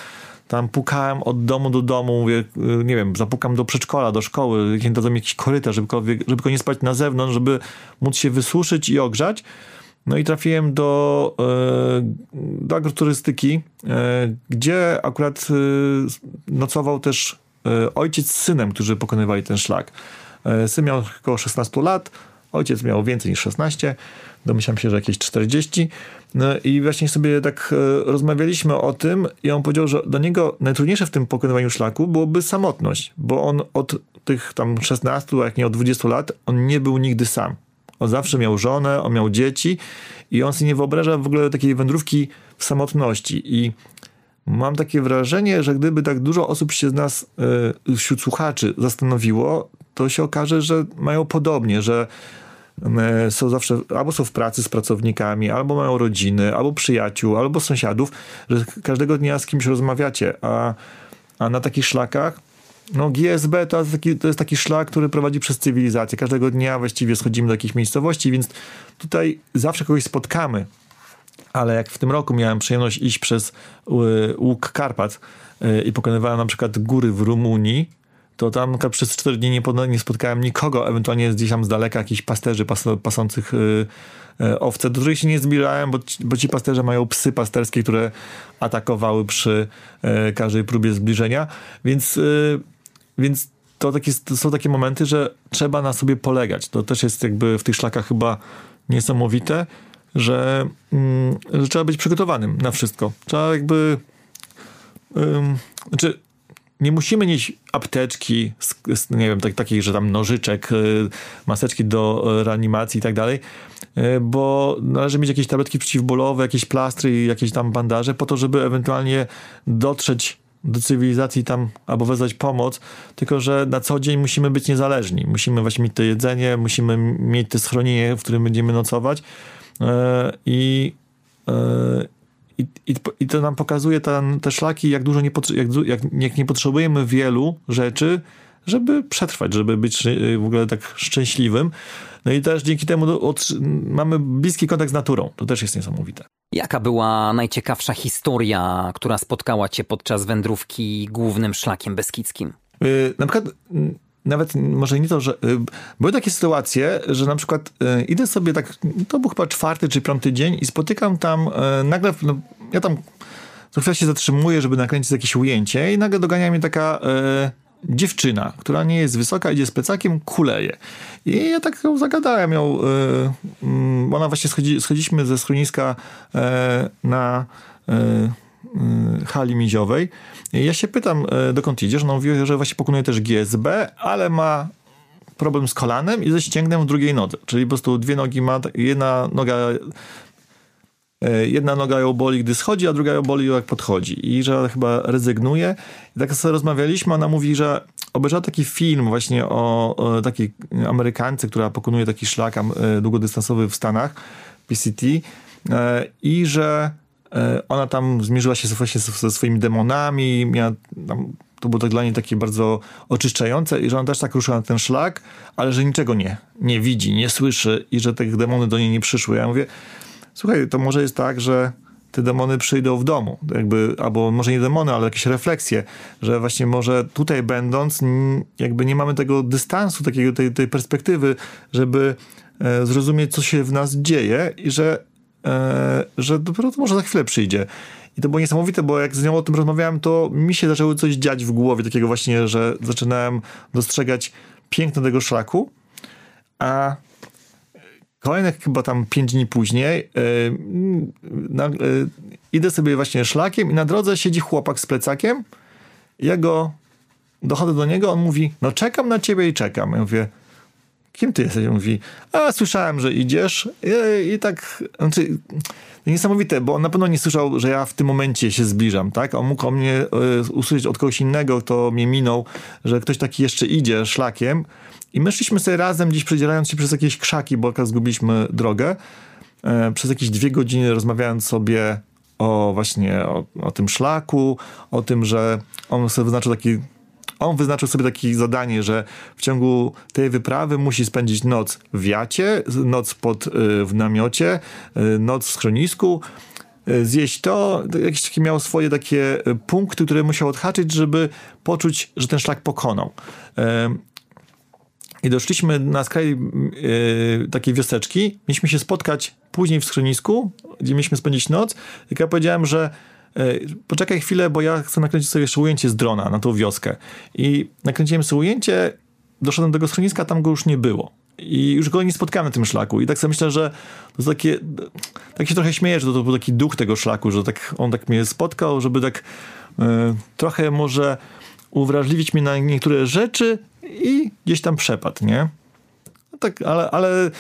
tam pukałem od domu do domu, mówię, y, nie wiem, zapukam do przedszkola, do szkoły, dadzą mi jakiś korytarz, żeby, żeby go nie spać na zewnątrz, żeby móc się wysuszyć i ogrzać. No i trafiłem do, e, do agroturystyki, e, gdzie akurat nocował też ojciec z synem, którzy pokonywali ten szlak. Syn miał około 16 lat, Ojciec miał więcej niż 16, domyślam się, że jakieś 40. No i właśnie sobie tak e, rozmawialiśmy o tym i on powiedział, że dla niego najtrudniejsze w tym pokonywaniu szlaku byłoby samotność, bo on od tych tam 16, jak nie od 20 lat, on nie był nigdy sam. On zawsze miał żonę, on miał dzieci i on sobie nie wyobraża w ogóle takiej wędrówki w samotności. I mam takie wrażenie, że gdyby tak dużo osób się z nas, yy, wśród słuchaczy, zastanowiło, to się okaże, że mają podobnie, że są zawsze, albo są w pracy z pracownikami, albo mają rodziny, albo przyjaciół, albo sąsiadów, że każdego dnia z kimś rozmawiacie, a, a na takich szlakach no GSB to jest, taki, to jest taki szlak, który prowadzi przez cywilizację. Każdego dnia właściwie schodzimy do jakiejś miejscowości, więc tutaj zawsze kogoś spotkamy. Ale jak w tym roku miałem przyjemność iść przez y, łuk Karpat y, i pokonywałem na przykład góry w Rumunii, to tam przez 4 dni nie, nie spotkałem nikogo, ewentualnie gdzieś tam z daleka jakichś pasterzy pas, pasących y, owce, do których się nie zbliżałem, bo, bo ci pasterze mają psy pasterskie, które atakowały przy każdej próbie zbliżenia, więc więc to, takie, to są takie momenty, że trzeba na sobie polegać. To też jest jakby w tych szlakach chyba niesamowite, że, mm, że trzeba być przygotowanym na wszystko. Trzeba jakby. Um, znaczy, nie musimy mieć apteczki, nie wiem, tak, takich, że tam nożyczek, y, maseczki do y, reanimacji i tak dalej, y, bo należy mieć jakieś tabletki przeciwbólowe, jakieś plastry i jakieś tam bandaże po to, żeby ewentualnie dotrzeć do cywilizacji tam albo wezwać pomoc, tylko że na co dzień musimy być niezależni. Musimy właśnie mieć to jedzenie, musimy mieć te schronienie, w którym będziemy nocować i, i, i, i to nam pokazuje ten, te szlaki, jak dużo nie, jak, jak, jak nie potrzebujemy wielu rzeczy, żeby przetrwać, żeby być w ogóle tak szczęśliwym. No i też dzięki temu od, mamy bliski kontakt z naturą. To też jest niesamowite.
Jaka była najciekawsza historia, która spotkała cię podczas wędrówki głównym szlakiem beskidzkim?
Yy, na przykład nawet może nie to, że yy, były takie sytuacje, że na przykład yy, idę sobie tak, to był chyba czwarty czy piąty dzień i spotykam tam y, nagle, no, ja tam co chwilę się zatrzymuję, żeby nakręcić jakieś ujęcie i nagle dogania mnie taka y, dziewczyna, która nie jest wysoka, idzie z plecakiem, kuleje. I ja tak ją zagadałem ją. Yy, ona właśnie schodzi, schodziliśmy ze schroniska na hali miziowej. Ja się pytam, dokąd idziesz? Ona mówi, że właśnie pokonuje też GSB, ale ma problem z kolanem i ze ścięgnem w drugiej nodze. Czyli po prostu dwie nogi ma, jedna noga jedna noga ją boli, gdy schodzi, a druga ją boli, jak podchodzi. I że chyba rezygnuje. I tak sobie rozmawialiśmy, ona mówi, że obejrzała taki film właśnie o, o takiej Amerykance, która pokonuje taki szlak długodystansowy w Stanach, PCT, i że ona tam zmierzyła się właśnie ze swoimi demonami, miała tam, to było tak dla niej takie bardzo oczyszczające i że ona też tak ruszyła na ten szlak, ale że niczego nie, nie widzi, nie słyszy i że te demony do niej nie przyszły. Ja mówię, słuchaj, to może jest tak, że te demony przyjdą w domu, jakby, albo może nie demony, ale jakieś refleksje, że właśnie może tutaj będąc, jakby nie mamy tego dystansu, takiego, tej, tej perspektywy, żeby e, zrozumieć, co się w nas dzieje i że, e, że dopiero to może za chwilę przyjdzie. I to było niesamowite, bo jak z nią o tym rozmawiałem, to mi się zaczęło coś dziać w głowie, takiego właśnie, że zaczynałem dostrzegać piękno tego szlaku, a Kolejnych chyba tam pięć dni później yy, na, yy, idę sobie właśnie szlakiem i na drodze siedzi chłopak z plecakiem. Ja go dochodzę do niego, on mówi, no czekam na ciebie i czekam. Ja mówię, kim ty jesteś? On mówi, a słyszałem, że idziesz. I, i tak, znaczy, niesamowite, bo on na pewno nie słyszał, że ja w tym momencie się zbliżam, tak? On mógł o mnie y, usłyszeć od kogoś innego, kto mnie minął, że ktoś taki jeszcze idzie szlakiem. I my szliśmy sobie razem, gdzieś przedzierając się przez jakieś krzaki, bo jak zgubiliśmy drogę. E, przez jakieś dwie godziny rozmawiając sobie o właśnie o, o tym szlaku, o tym, że on sobie wyznaczył taki on wyznaczył sobie takie zadanie, że w ciągu tej wyprawy musi spędzić noc w wiacie, noc pod, y, w namiocie, y, noc w schronisku, y, zjeść to, jakieś takie miał swoje takie punkty, które musiał odhaczyć, żeby poczuć, że ten szlak pokonał. I doszliśmy na skraj takiej wioseczki. Mieliśmy się spotkać później w schronisku, gdzie mieliśmy spędzić noc. I ja powiedziałem, że poczekaj chwilę, bo ja chcę nakręcić sobie jeszcze ujęcie z drona na tą wioskę. I nakręciłem sobie ujęcie, doszedłem do tego schroniska, tam go już nie było. i już go nie spotkałem na tym szlaku. I tak sobie myślę, że to takie, tak się trochę śmieję, że to, to był taki duch tego szlaku, że tak on tak mnie spotkał, żeby tak e, trochę może uwrażliwić mnie na niektóre rzeczy i gdzieś tam przepadł, nie? Tak, ale, ale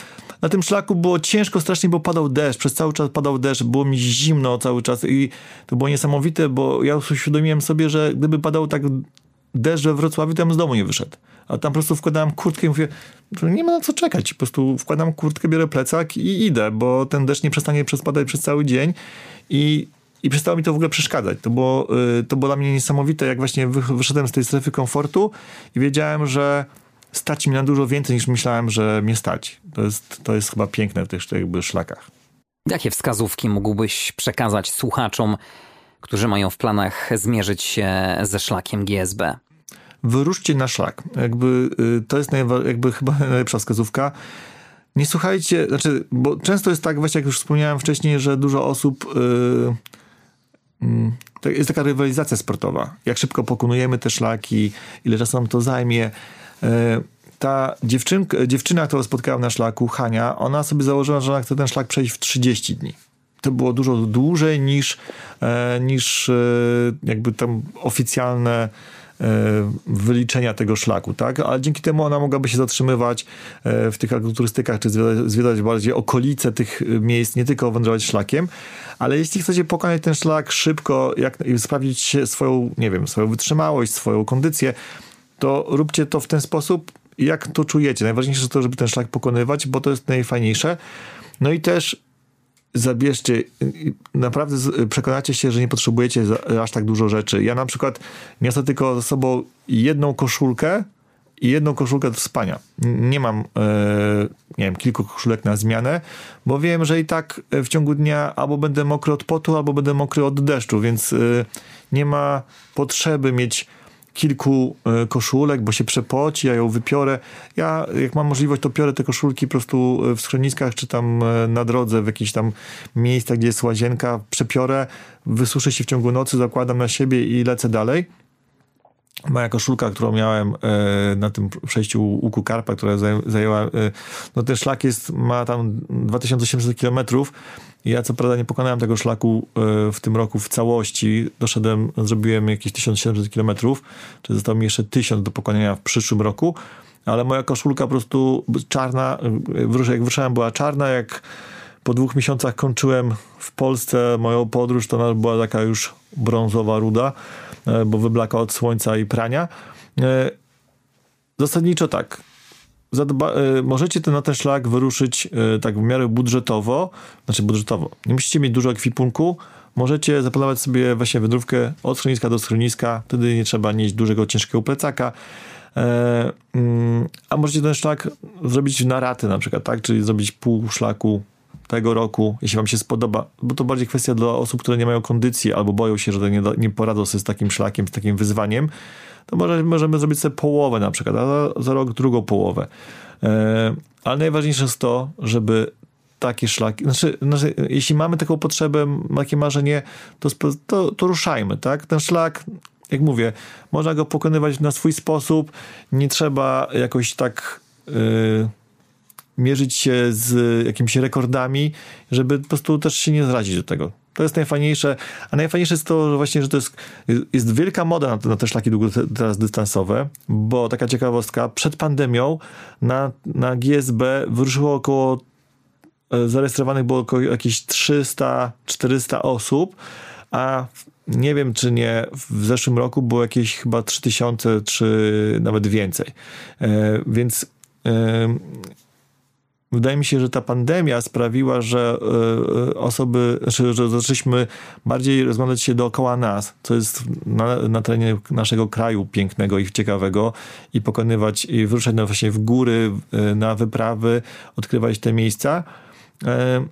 na tym szlaku było ciężko strasznie, bo padał deszcz, przez cały czas padał deszcz, było mi zimno cały czas i to było niesamowite, bo ja uświadomiłem sobie, że gdyby padał tak deszcz we Wrocławiu, to ja bym z domu nie wyszedł. A tam po prostu wkładałem kurtkę i mówię, nie ma na co czekać. Po prostu wkładam kurtkę, biorę plecak i idę, bo ten deszcz nie przestanie spadać przez cały dzień i i przestało mi to w ogóle przeszkadzać. To było, y, to było dla mnie niesamowite, jak właśnie wyszedłem z tej strefy komfortu i wiedziałem, że stać mi na dużo więcej niż myślałem, że mnie stać. To jest, to jest chyba piękne w tych jakby szlakach.
Jakie wskazówki mógłbyś przekazać słuchaczom, którzy mają w planach zmierzyć się ze szlakiem GSB?
Wyruszcie na szlak. Jakby, y, to jest najwa- jakby chyba najlepsza wskazówka. Nie słuchajcie, znaczy, bo często jest tak, właśnie jak już wspomniałem wcześniej, że dużo osób yy, yy, jest taka rywalizacja sportowa. Jak szybko pokonujemy te szlaki, ile czasu nam to zajmie. Yy, ta dziewczynka, dziewczyna, którą spotkałem na szlaku, Hania, ona sobie założyła, że ona chce ten szlak przejść w 30 dni to było dużo dłużej niż, e, niż e, jakby tam oficjalne e, wyliczenia tego szlaku, tak? Ale dzięki temu ona mogłaby się zatrzymywać w tych agroturystykach, czy zwiedzać, zwiedzać bardziej okolice tych miejsc, nie tylko wędrować szlakiem, ale jeśli chcecie pokonać ten szlak szybko, jak sprawdzić swoją, nie wiem, swoją wytrzymałość, swoją kondycję, to róbcie to w ten sposób, jak to czujecie. Najważniejsze jest to, żeby ten szlak pokonywać, bo to jest najfajniejsze. No i też zabierzcie, naprawdę przekonacie się, że nie potrzebujecie aż tak dużo rzeczy. Ja na przykład niosę tylko ze sobą jedną koszulkę i jedną koszulkę do spania. Nie mam, e, nie wiem, kilku koszulek na zmianę, bo wiem, że i tak w ciągu dnia albo będę mokry od potu, albo będę mokry od deszczu, więc e, nie ma potrzeby mieć kilku e, koszulek, bo się przepoci, ja ją wypiorę. Ja, jak mam możliwość, to piorę te koszulki po prostu e, w schroniskach, czy tam e, na drodze, w jakichś tam miejscach, gdzie jest łazienka, przepiorę, wysuszę się w ciągu nocy, zakładam na siebie i lecę dalej. Moja koszulka, którą miałem e, na tym przejściu łuku Karpa, która zajęła, e, no ten szlak jest, ma tam 2800 kilometrów, ja co prawda nie pokonałem tego szlaku e, w tym roku w całości. Doszedłem, zrobiłem jakieś 1700 km, czy zostało mi jeszcze 1000 do pokonania w przyszłym roku, ale moja koszulka po prostu czarna, jak wyruszałem była czarna, jak po dwóch miesiącach kończyłem w Polsce moją podróż, to ona była taka już brązowa ruda, bo wyblaka od słońca i prania. Zasadniczo tak, zadba, y, możecie ten, na ten szlak wyruszyć tak w miarę budżetowo, znaczy budżetowo. Nie musicie mieć dużo ekwipunku, możecie zaplanować sobie właśnie wędrówkę od schroniska do schroniska, wtedy nie trzeba nieść dużego, ciężkiego plecaka. E, mm, a możecie ten szlak zrobić na raty na przykład, tak? Czyli zrobić pół szlaku tego roku, jeśli wam się spodoba, bo to bardziej kwestia dla osób, które nie mają kondycji albo boją się, że nie, nie poradzą sobie z takim szlakiem, z takim wyzwaniem, to może, możemy zrobić sobie połowę na przykład, a za, za rok drugą połowę. E, ale najważniejsze jest to, żeby takie szlaki, znaczy, znaczy, jeśli mamy taką potrzebę, takie marzenie, to, to, to ruszajmy, tak? Ten szlak, jak mówię, można go pokonywać na swój sposób, nie trzeba jakoś tak... Yy, mierzyć się z jakimiś rekordami, żeby po prostu też się nie zrazić do tego. To jest najfajniejsze, a najfajniejsze jest to że właśnie, że to jest, jest wielka moda na, na te szlaki długodystansowe, bo taka ciekawostka, przed pandemią na, na GSB wyruszyło około, e, zarejestrowanych było około jakieś 300-400 osób, a nie wiem, czy nie, w zeszłym roku było jakieś chyba 3000, czy nawet więcej. E, więc e, Wydaje mi się, że ta pandemia sprawiła, że e, osoby, znaczy, że zaczęliśmy bardziej rozglądać się dookoła nas, co jest na, na terenie naszego kraju pięknego i ciekawego i pokonywać i wyruszać na, właśnie w góry, e, na wyprawy, odkrywać te miejsca e,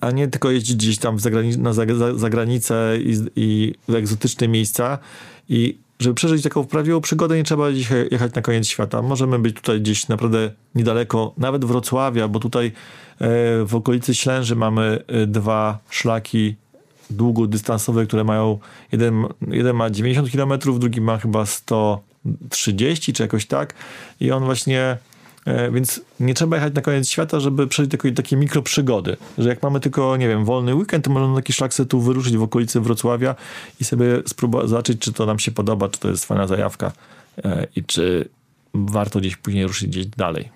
a nie tylko jeździć gdzieś tam na zagranicę i, i w egzotyczne miejsca i żeby przeżyć taką prawdziwą przygodę, nie trzeba jechać na koniec świata. Możemy być tutaj gdzieś naprawdę niedaleko, nawet Wrocławia, bo tutaj e, w okolicy Ślęży mamy e, dwa szlaki długodystansowe, które mają, jeden, jeden ma 90 km, drugi ma chyba 130 czy jakoś tak i on właśnie więc nie trzeba jechać na koniec świata, żeby przejść takie, takie mikroprzygody, że jak mamy tylko, nie wiem, wolny weekend, to możemy taki szlak tu wyruszyć w okolicy Wrocławia i sobie spróbować zobaczyć, czy to nam się podoba, czy to jest fajna zajawka e, i czy warto gdzieś później ruszyć gdzieś dalej.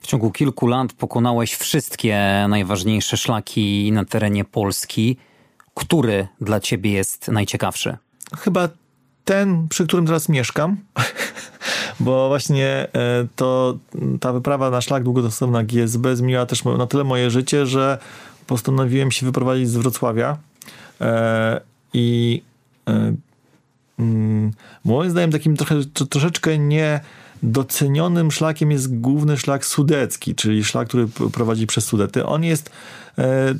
W ciągu kilku lat pokonałeś wszystkie najważniejsze szlaki na terenie Polski. Który dla ciebie jest najciekawszy?
Chyba ten, przy którym teraz mieszkam, bo właśnie e, to ta wyprawa na szlak długodostępny na GSB zmieniła też na tyle moje życie, że postanowiłem się wyprowadzić z Wrocławia e, i e, mm, moim zdaniem takim trochę, troszeczkę nie docenionym szlakiem jest główny szlak sudecki, czyli szlak, który prowadzi przez Sudety. On jest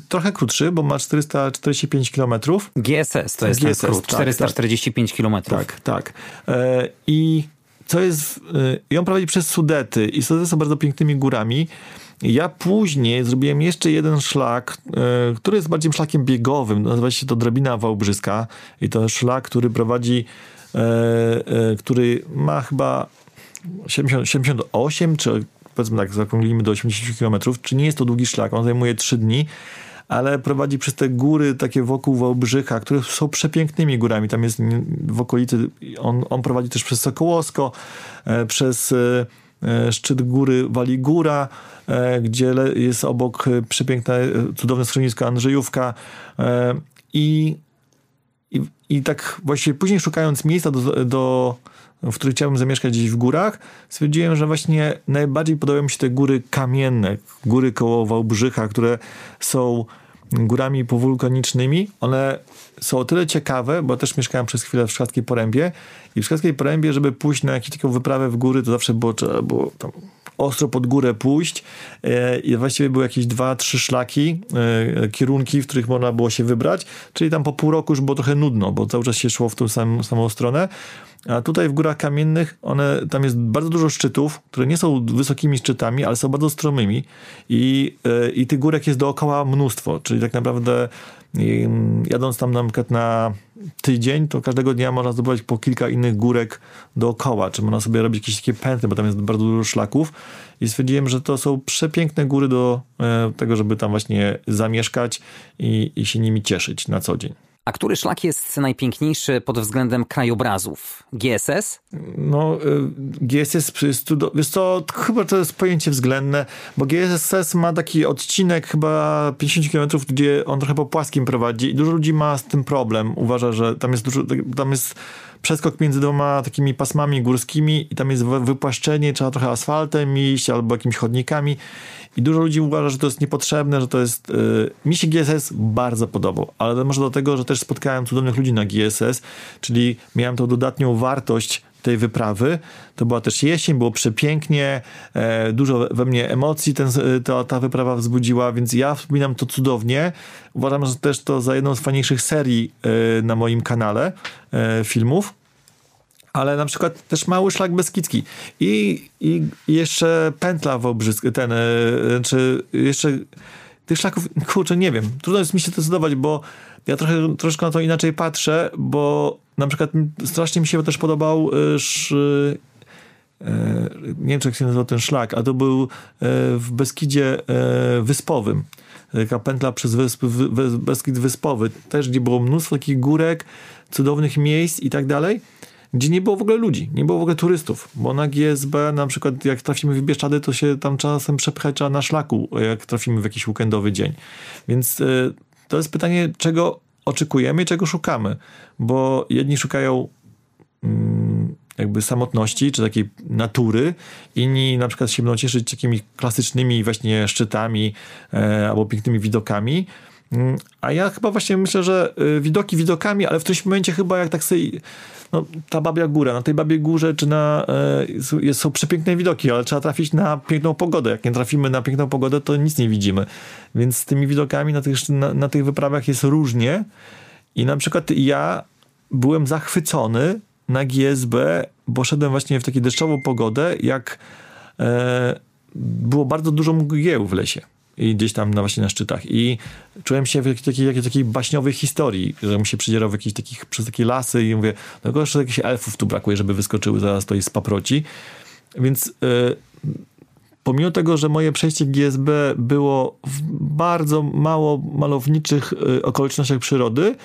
trochę krótszy, bo ma 445 km.
GSS to jest GSS, ten skrót, tak, 445
tak.
km.
Tak, tak. E, I co jest, e, i on prowadzi przez Sudety i Sudety są bardzo pięknymi górami. Ja później zrobiłem jeszcze jeden szlak, e, który jest bardziej szlakiem biegowym. Nazywa się to Drabina Wałbrzyska i to szlak, który prowadzi, e, e, który ma chyba 70, 78, czy powiedzmy tak, zaokrąglimy do 80 km, czy nie jest to długi szlak, on zajmuje 3 dni, ale prowadzi przez te góry takie wokół Wałbrzycha, które są przepięknymi górami. Tam jest w okolicy, on, on prowadzi też przez Sokołowsko, e, przez e, e, szczyt góry Waligóra, gdzie jest obok przepiękne, cudowne schronisko Andrzejówka i, i, i tak właściwie później szukając miejsca do, do w których chciałbym zamieszkać gdzieś w górach, stwierdziłem, że właśnie najbardziej podobają mi się te góry kamienne, góry koło Wałbrzycha, które są górami powulkanicznymi. One są o tyle ciekawe, bo też mieszkałem przez chwilę w Szklarskiej Porębie i w Szklarskiej Porębie, żeby pójść na jakąś taką wyprawę w góry, to zawsze było, trzeba było tam ostro pod górę pójść. E, i właściwie były jakieś dwa, trzy szlaki, e, kierunki, w których można było się wybrać, czyli tam po pół roku już było trochę nudno, bo cały czas się szło w tą samą, samą stronę. A tutaj w Górach Kamiennych one, tam jest bardzo dużo szczytów, które nie są wysokimi szczytami, ale są bardzo stromymi. I, e, i tych górek jest dookoła mnóstwo, czyli tak naprawdę jadąc tam na przykład na tydzień, to każdego dnia można zdobywać po kilka innych górek dookoła, czy można sobie robić jakieś takie pętle, bo tam jest bardzo dużo szlaków i stwierdziłem, że to są przepiękne góry do e, tego, żeby tam właśnie zamieszkać i, i się nimi cieszyć na co dzień.
A który szlak jest najpiękniejszy pod względem krajobrazów? GSS?
No, y, GSS jest tu, wiesz co, chyba to jest pojęcie względne, bo GSS ma taki odcinek chyba 50 km, gdzie on trochę po płaskim prowadzi i dużo ludzi ma z tym problem. Uważa, że tam jest dużo, tam jest przeskok między dwoma takimi pasmami górskimi i tam jest wypłaszczenie, trzeba trochę asfaltem iść albo jakimiś chodnikami. I dużo ludzi uważa, że to jest niepotrzebne, że to jest... Yy, mi się GSS bardzo podobał, ale może do tego, że też spotkałem cudownych ludzi na GSS, czyli miałem tą dodatnią wartość tej wyprawy. To była też jesień, było przepięknie, e, dużo we mnie emocji ten, to, ta wyprawa wzbudziła, więc ja wspominam to cudownie. Uważam, że też to za jedną z fajniejszych serii e, na moim kanale e, filmów ale na przykład też mały szlak Beskidzki i, i jeszcze pętla w Obrzysk, ten, e, czy jeszcze tych szlaków, kurczę, nie wiem, trudno jest mi się zdecydować, bo ja trochę, troszkę na to inaczej patrzę, bo na przykład strasznie mi się też podobał e, sz, e, nie wiem, jak się nazywał ten szlak, a to był w Beskidzie Wyspowym. Taka pętla przez wysp, Beskid Wyspowy, też gdzie było mnóstwo takich górek, cudownych miejsc i tak dalej gdzie nie było w ogóle ludzi, nie było w ogóle turystów, bo na GSB na przykład jak trafimy w Bieszczady, to się tam czasem przepchać na szlaku, jak trafimy w jakiś weekendowy dzień. Więc to jest pytanie, czego oczekujemy i czego szukamy, bo jedni szukają mm, jakby samotności, czy takiej natury. Inni na przykład się będą cieszyć takimi klasycznymi właśnie szczytami e, albo pięknymi widokami. Mm, a ja chyba właśnie myślę, że y, widoki widokami, ale w którymś momencie chyba jak tak sobie no, ta Babia Góra, na tej Babie Górze czy na, e, są przepiękne widoki, ale trzeba trafić na piękną pogodę. Jak nie trafimy na piękną pogodę, to nic nie widzimy. Więc z tymi widokami na tych, na, na tych wyprawach jest różnie i na przykład ja byłem zachwycony na GSB, bo szedłem właśnie w taką deszczową pogodę, jak e, było bardzo dużo mgieł w lesie i gdzieś tam na, właśnie na szczytach. I czułem się w takiej, takiej baśniowej historii, że mi się przydzierał w jakieś takich, przez takie lasy i mówię, no jeszcze jakichś elfów tu brakuje, żeby wyskoczyły zaraz to z paproci. Więc yy, pomimo tego, że moje przejście GSB było w bardzo mało malowniczych y, okolicznościach przyrody,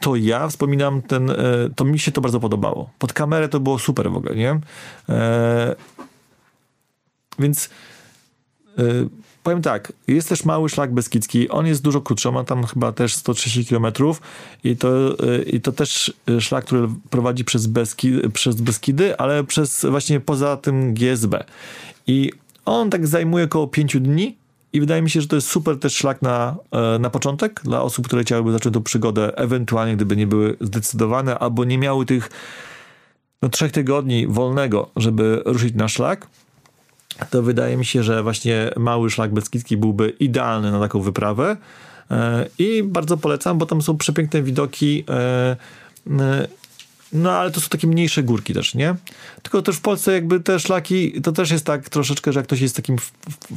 to ja wspominam ten, y, to mi się to bardzo podobało. Pod kamerę to było super w ogóle, nie? E, więc y, powiem tak, jest też mały szlak Beskidzki, on jest dużo krótszy, ma tam chyba też 130 km i to, i to też szlak, który prowadzi przez, Beski, przez Beskidy, ale przez właśnie poza tym GSB. I on tak zajmuje około 5 dni i wydaje mi się, że to jest super też szlak na, e, na początek dla osób, które chciałyby zacząć tą przygodę, ewentualnie gdyby nie były zdecydowane albo nie miały tych no, trzech tygodni wolnego, żeby ruszyć na szlak to wydaje mi się, że właśnie mały szlak Beskidzki byłby idealny na taką wyprawę e, i bardzo polecam, bo tam są przepiękne widoki e, no ale to są takie mniejsze górki też, nie? Tylko też w Polsce jakby te szlaki, to też jest tak troszeczkę, że jak ktoś jest takim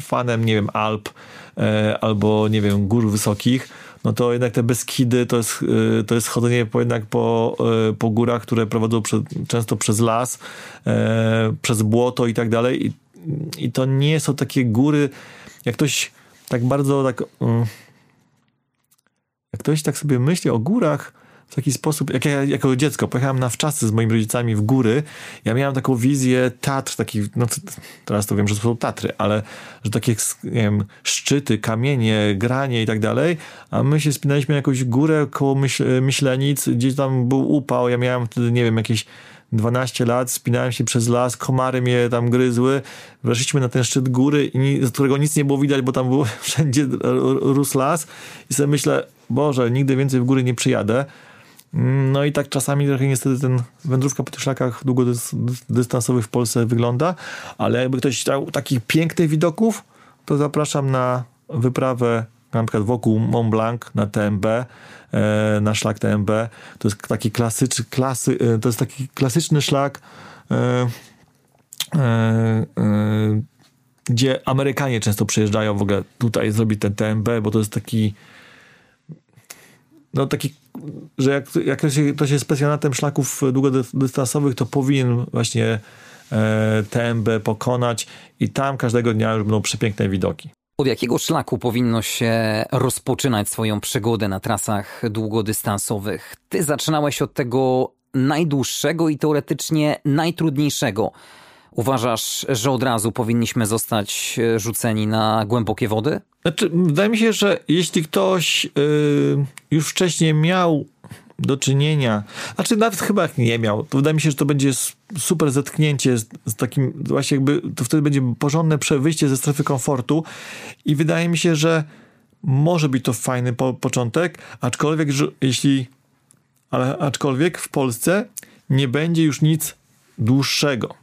fanem, nie wiem, Alp e, albo, nie wiem, gór wysokich, no to jednak te Beskidy to jest, e, to jest chodzenie po, jednak po, e, po górach, które prowadzą przed, często przez las, e, przez błoto i tak dalej. I, I to nie są takie góry, jak ktoś tak bardzo tak... Mm, jak ktoś tak sobie myśli o górach, w taki sposób, jak ja jako dziecko pojechałem na wczasy z moimi rodzicami w góry, ja miałem taką wizję Tatr, takich, no teraz to wiem, że to są Tatry, ale że takie, nie wiem, szczyty, kamienie, granie i tak dalej, a my się spinaliśmy na jakąś górę koło myśl, Myślenic, gdzieś tam był upał, ja miałem wtedy, nie wiem, jakieś 12 lat, spinałem się przez las, komary mnie tam gryzły, weszliśmy na ten szczyt góry, z którego nic nie było widać, bo tam był wszędzie rósł las. I sobie myślę, Boże, nigdy więcej w góry nie przyjadę. No i tak czasami trochę niestety ten wędrówka po tych szlakach długodystansowych w Polsce wygląda, ale jakby ktoś chciał takich pięknych widoków, to zapraszam na wyprawę na przykład wokół Mont Blanc na TMB, na szlak TMB. To jest taki klasyczny, klasy, e, to jest taki klasyczny szlak, e, gdzie Amerykanie często przyjeżdżają w ogóle tutaj zrobić ten TMB, bo to jest taki no taki, że jak, jak ktoś jest specjalizatem szlaków długodystansowych, to powinien właśnie e, TMB pokonać i tam każdego dnia już będą przepiękne widoki.
Od jakiego szlaku powinno się rozpoczynać swoją przygodę na trasach długodystansowych? Ty zaczynałeś od tego najdłuższego i teoretycznie najtrudniejszego. Uważasz, że od razu powinniśmy zostać e, rzuceni na głębokie wody?
Znaczy, wydaje mi się, że jeśli ktoś yy, już wcześniej miał do czynienia, znaczy nawet chyba nie miał, to wydaje mi się, że to będzie super zetknięcie z, z, takim, właśnie jakby, to wtedy będzie porządne wyjście ze strefy komfortu i wydaje mi się, że może być to fajny po, początek, aczkolwiek, że, jeśli, ale aczkolwiek w Polsce nie będzie już nic dłuższego.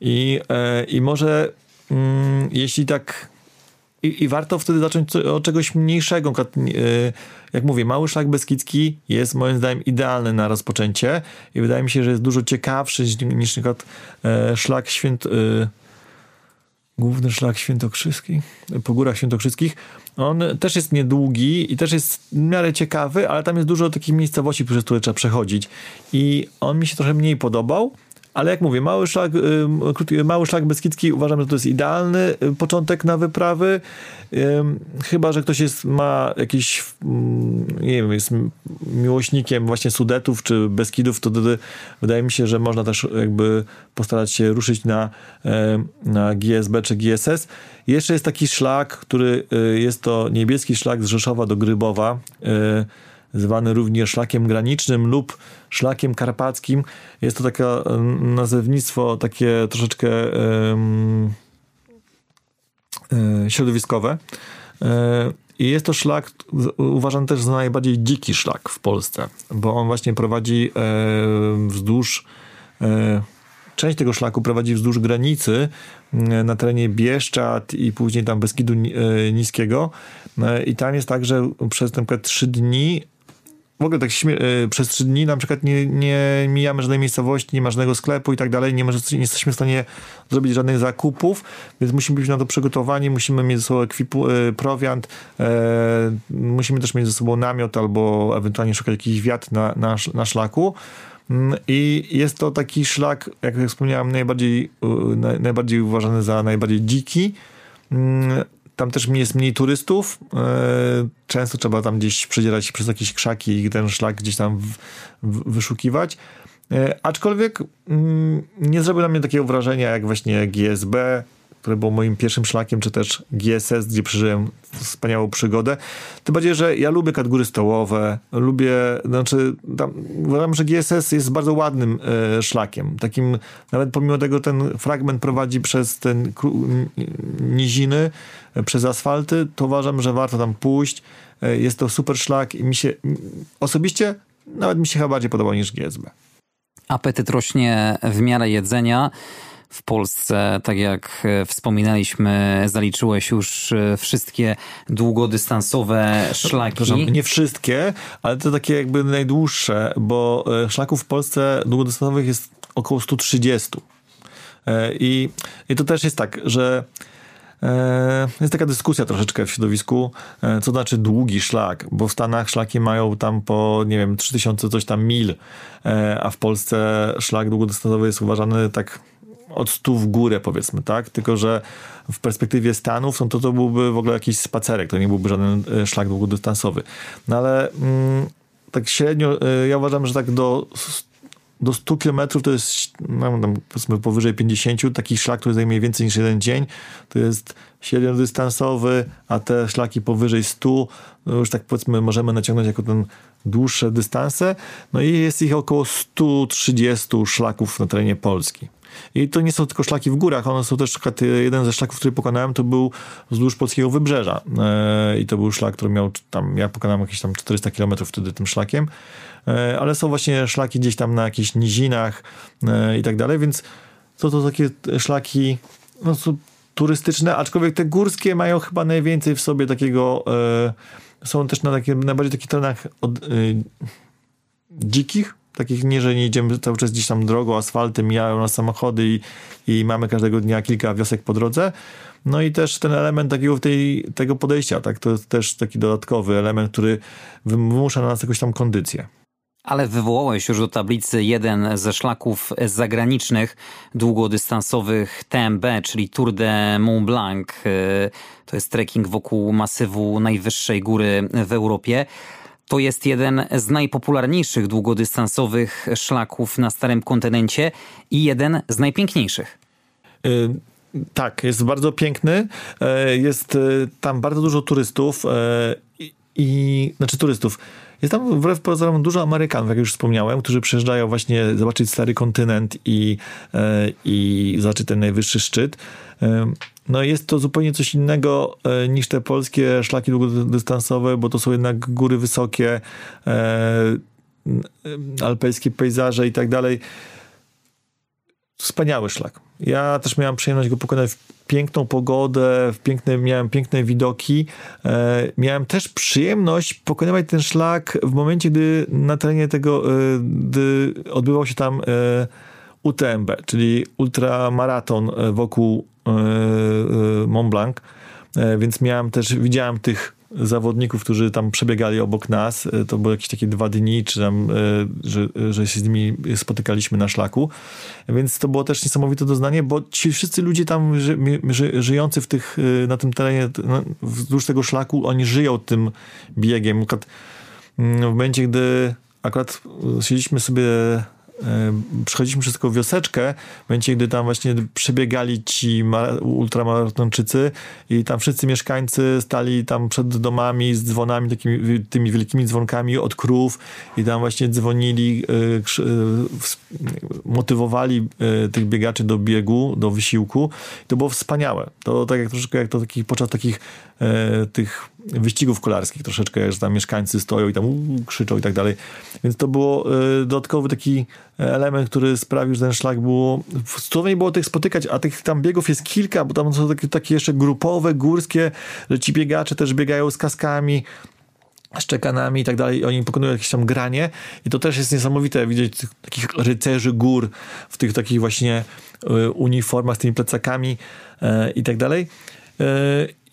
I, e, i może mm, jeśli tak i, I, warto wtedy zacząć od czegoś mniejszego. E, jak mówię, mały szlak beskidzki jest moim zdaniem idealny na rozpoczęcie i wydaje mi się, że jest dużo ciekawszy niż na przykład e, szlak święt... Główny szlak świętokrzyski, po górach świętokrzyskich. On też jest niedługi i też jest w miarę ciekawy, ale tam jest dużo takich miejscowości, przez które trzeba przechodzić. I on mi się trochę mniej podobał, ale jak mówię, mały szlak, y, mały szlak Beskidzki uważam, że to jest idealny y, początek na wyprawy. Chyba, że ktoś jest, ma jakiś, nie wiem, jest miłośnikiem właśnie Sudetów czy Beskidów, to wtedy wydaje mi się, że można też jakby postarać się ruszyć na, na GSB czy GSS. Jeszcze jest taki szlak, który y, jest to niebieski szlak z Rzeszowa do Grybowa zwany również szlakiem granicznym lub szlakiem karpackim. Jest to takie nazewnictwo takie troszeczkę um, środowiskowe. E, I jest to szlak, uważam też za najbardziej dziki szlak w Polsce, bo on właśnie prowadzi wzdłuż część tego szlaku prowadzi wzdłuż granicy na terenie Bieszczad i później tam Beskidu Niskiego. I tam jest tak, że przez na przykład trzy dni w ogóle tak e, przez trzy dni na przykład nie, nie mijamy żadnej miejscowości, nie ma żadnego sklepu i tak dalej, nie, może, nie jesteśmy w stanie zrobić żadnych zakupów, więc musimy być na to przygotowani, musimy mieć ze sobą ekwipu, e, prowiant, e, musimy też mieć ze sobą namiot albo ewentualnie szukać jakiś wiatr na, na, na szlaku. Mm, I jest to taki szlak, jak wspomniałem, najbardziej, najbardziej uważany za najbardziej dziki, mm, tam też jest mniej turystów. Często trzeba tam gdzieś przedzierać się przez jakieś krzaki i ten szlak gdzieś tam w, w, wyszukiwać. Aczkolwiek mm, nie zrobił na mnie takiego wrażenia jak właśnie GSB, które było moim pierwszym szlakiem, czy też GSS, gdzie przeżyłem wspaniałą przygodę. Tym bardziej, że ja lubię kategorie stołowe, lubię, znaczy tam, uważam, że GSS jest bardzo ładnym e, szlakiem. Takim, nawet pomimo tego ten fragment prowadzi przez ten niziny, e, przez asfalty, to uważam, że warto tam pójść. E, jest to super szlak i mi się, osobiście nawet mi się chyba bardziej podobał niż GSB.
Apetyt rośnie w miarę jedzenia w Polsce, tak jak e, wspominaliśmy, zaliczyłeś już e, wszystkie długodystansowe szlaki.
Nie wszystkie, ale to takie jakby najdłuższe, bo e, szlaków w Polsce długodystansowych jest około 130. I, i to też jest tak, że jest taka dyskusja troszeczkę w środowisku, co znaczy długi szlak, bo w Stanach szlaki mają tam po, nie wiem, 3000 coś tam mil, a w Polsce szlak długodystansowy jest uważany tak od stu w górę, powiedzmy, tak? Tylko, że w perspektywie Stanów, no to to byłby w ogóle jakiś spacerek, to nie byłby żaden e, szlak długodystansowy. No ale mm, tak średnio, e, ja uważam, że tak do do 100 km to jest no, tam, powiedzmy powyżej 50, taki szlak, który zajmuje więcej niż jeden dzień, to jest średnio dystansowy, a te szlaki powyżej 100, no już tak powiedzmy możemy naciągnąć jako ten dłuższe dystanse, no i jest ich około 130 szlaków na terenie Polski. I to nie są tylko szlaki w górach, one są też, przykład, jeden ze szlaków, który pokonałem, to był wzdłuż polskiego wybrzeża. E, I to był szlak, który miał tam, ja pokonałem jakieś tam 400 km wtedy tym szlakiem, e, ale są właśnie szlaki gdzieś tam na jakichś nizinach e, i tak dalej, więc to to takie szlaki, no są turystyczne, aczkolwiek te górskie mają chyba najwięcej w sobie takiego, są też na takie, najbardziej takich terenach od, dzikich, takich nie, że nie idziemy cały czas gdzieś tam drogą, asfaltem, mijają nas samochody i, i mamy każdego dnia kilka wiosek po drodze. No i też ten element takiego tej, tego podejścia, tak, to jest też taki dodatkowy element, który wymusza na nas jakąś tam kondycję.
Ale wywołałeś już do tablicy jeden ze szlaków zagranicznych, długodystansowych TMB, czyli Tour de Mont Blanc. To jest trekking wokół masywu najwyższej góry w Europie. To jest jeden z najpopularniejszych długodystansowych szlaków na Starym Kontynencie i jeden z najpiękniejszych.
Y tak, jest bardzo piękny. E, jest e, tam bardzo dużo turystów e, i, i znaczy turystów. Jest tam wbrew pozorom dużo Amerykanów, jak już wspomniałem, którzy przyjeżdżają właśnie zobaczyć stary kontynent i, i zobaczyć ten najwyższy szczyt. No jest to zupełnie coś innego e, niż te polskie szlaki długodystansowe, bo to są jednak góry wysokie, e, alpejskie pejzaże i tak dalej. Wspaniały szlak. Ja też miałem przyjemność go pokonać w piękną pogodę, w piękne, miałem piękne widoki. E, miałem też przyjemność pokonywać ten szlak w momencie, gdy na terenie tego, gdy odbywał się tam UTMB, czyli ultramaraton wokół E, e, Mont Blanc, e, więc miałem też, widziałem tych zawodników, którzy tam przebiegali obok nas. To były jakieś takie dwa dni, czy tam, że, że się z nimi spotykaliśmy na szlaku. Więc to było też niesamowite doznanie, bo ci wszyscy ludzie tam ży, ży, żyjący w tych, na tym terenie, wzdłuż tego szlaku, oni żyją tym biegiem. Mm, w momencie, gdy akurat siedzieliśmy sobie przechodziliśmy przez taką wioseczkę, w momencie, gdy tam właśnie przebiegali ci ultramaratończycy i tam wszyscy mieszkańcy stali tam przed domami z dzwonami, takimi tymi wielkimi dzwonkami od krów i tam właśnie dzwonili, e, e, motywowali e, tych biegaczy do biegu, do wysiłku. I to było wspaniałe. To tak jak troszeczkę jak to takich, podczas takich tych wyścigów kolarskich troszeczkę, że tam mieszkańcy stoją i tam krzyczą i tak dalej. Więc to było dodatkowy taki element, który sprawił, że ten szlak było... Cudownie było tych spotykać, a tych tam biegów jest kilka, bo tam są takie, takie jeszcze grupowe, górskie, że ci biegacze też biegają z kaskami, szczekanami i tak dalej, oni pokonują jakieś tam granie i to też jest niesamowite widzieć tych, takich rycerzy gór w tych takich właśnie y, uniformach z tymi plecakami y, i tak dalej. Y,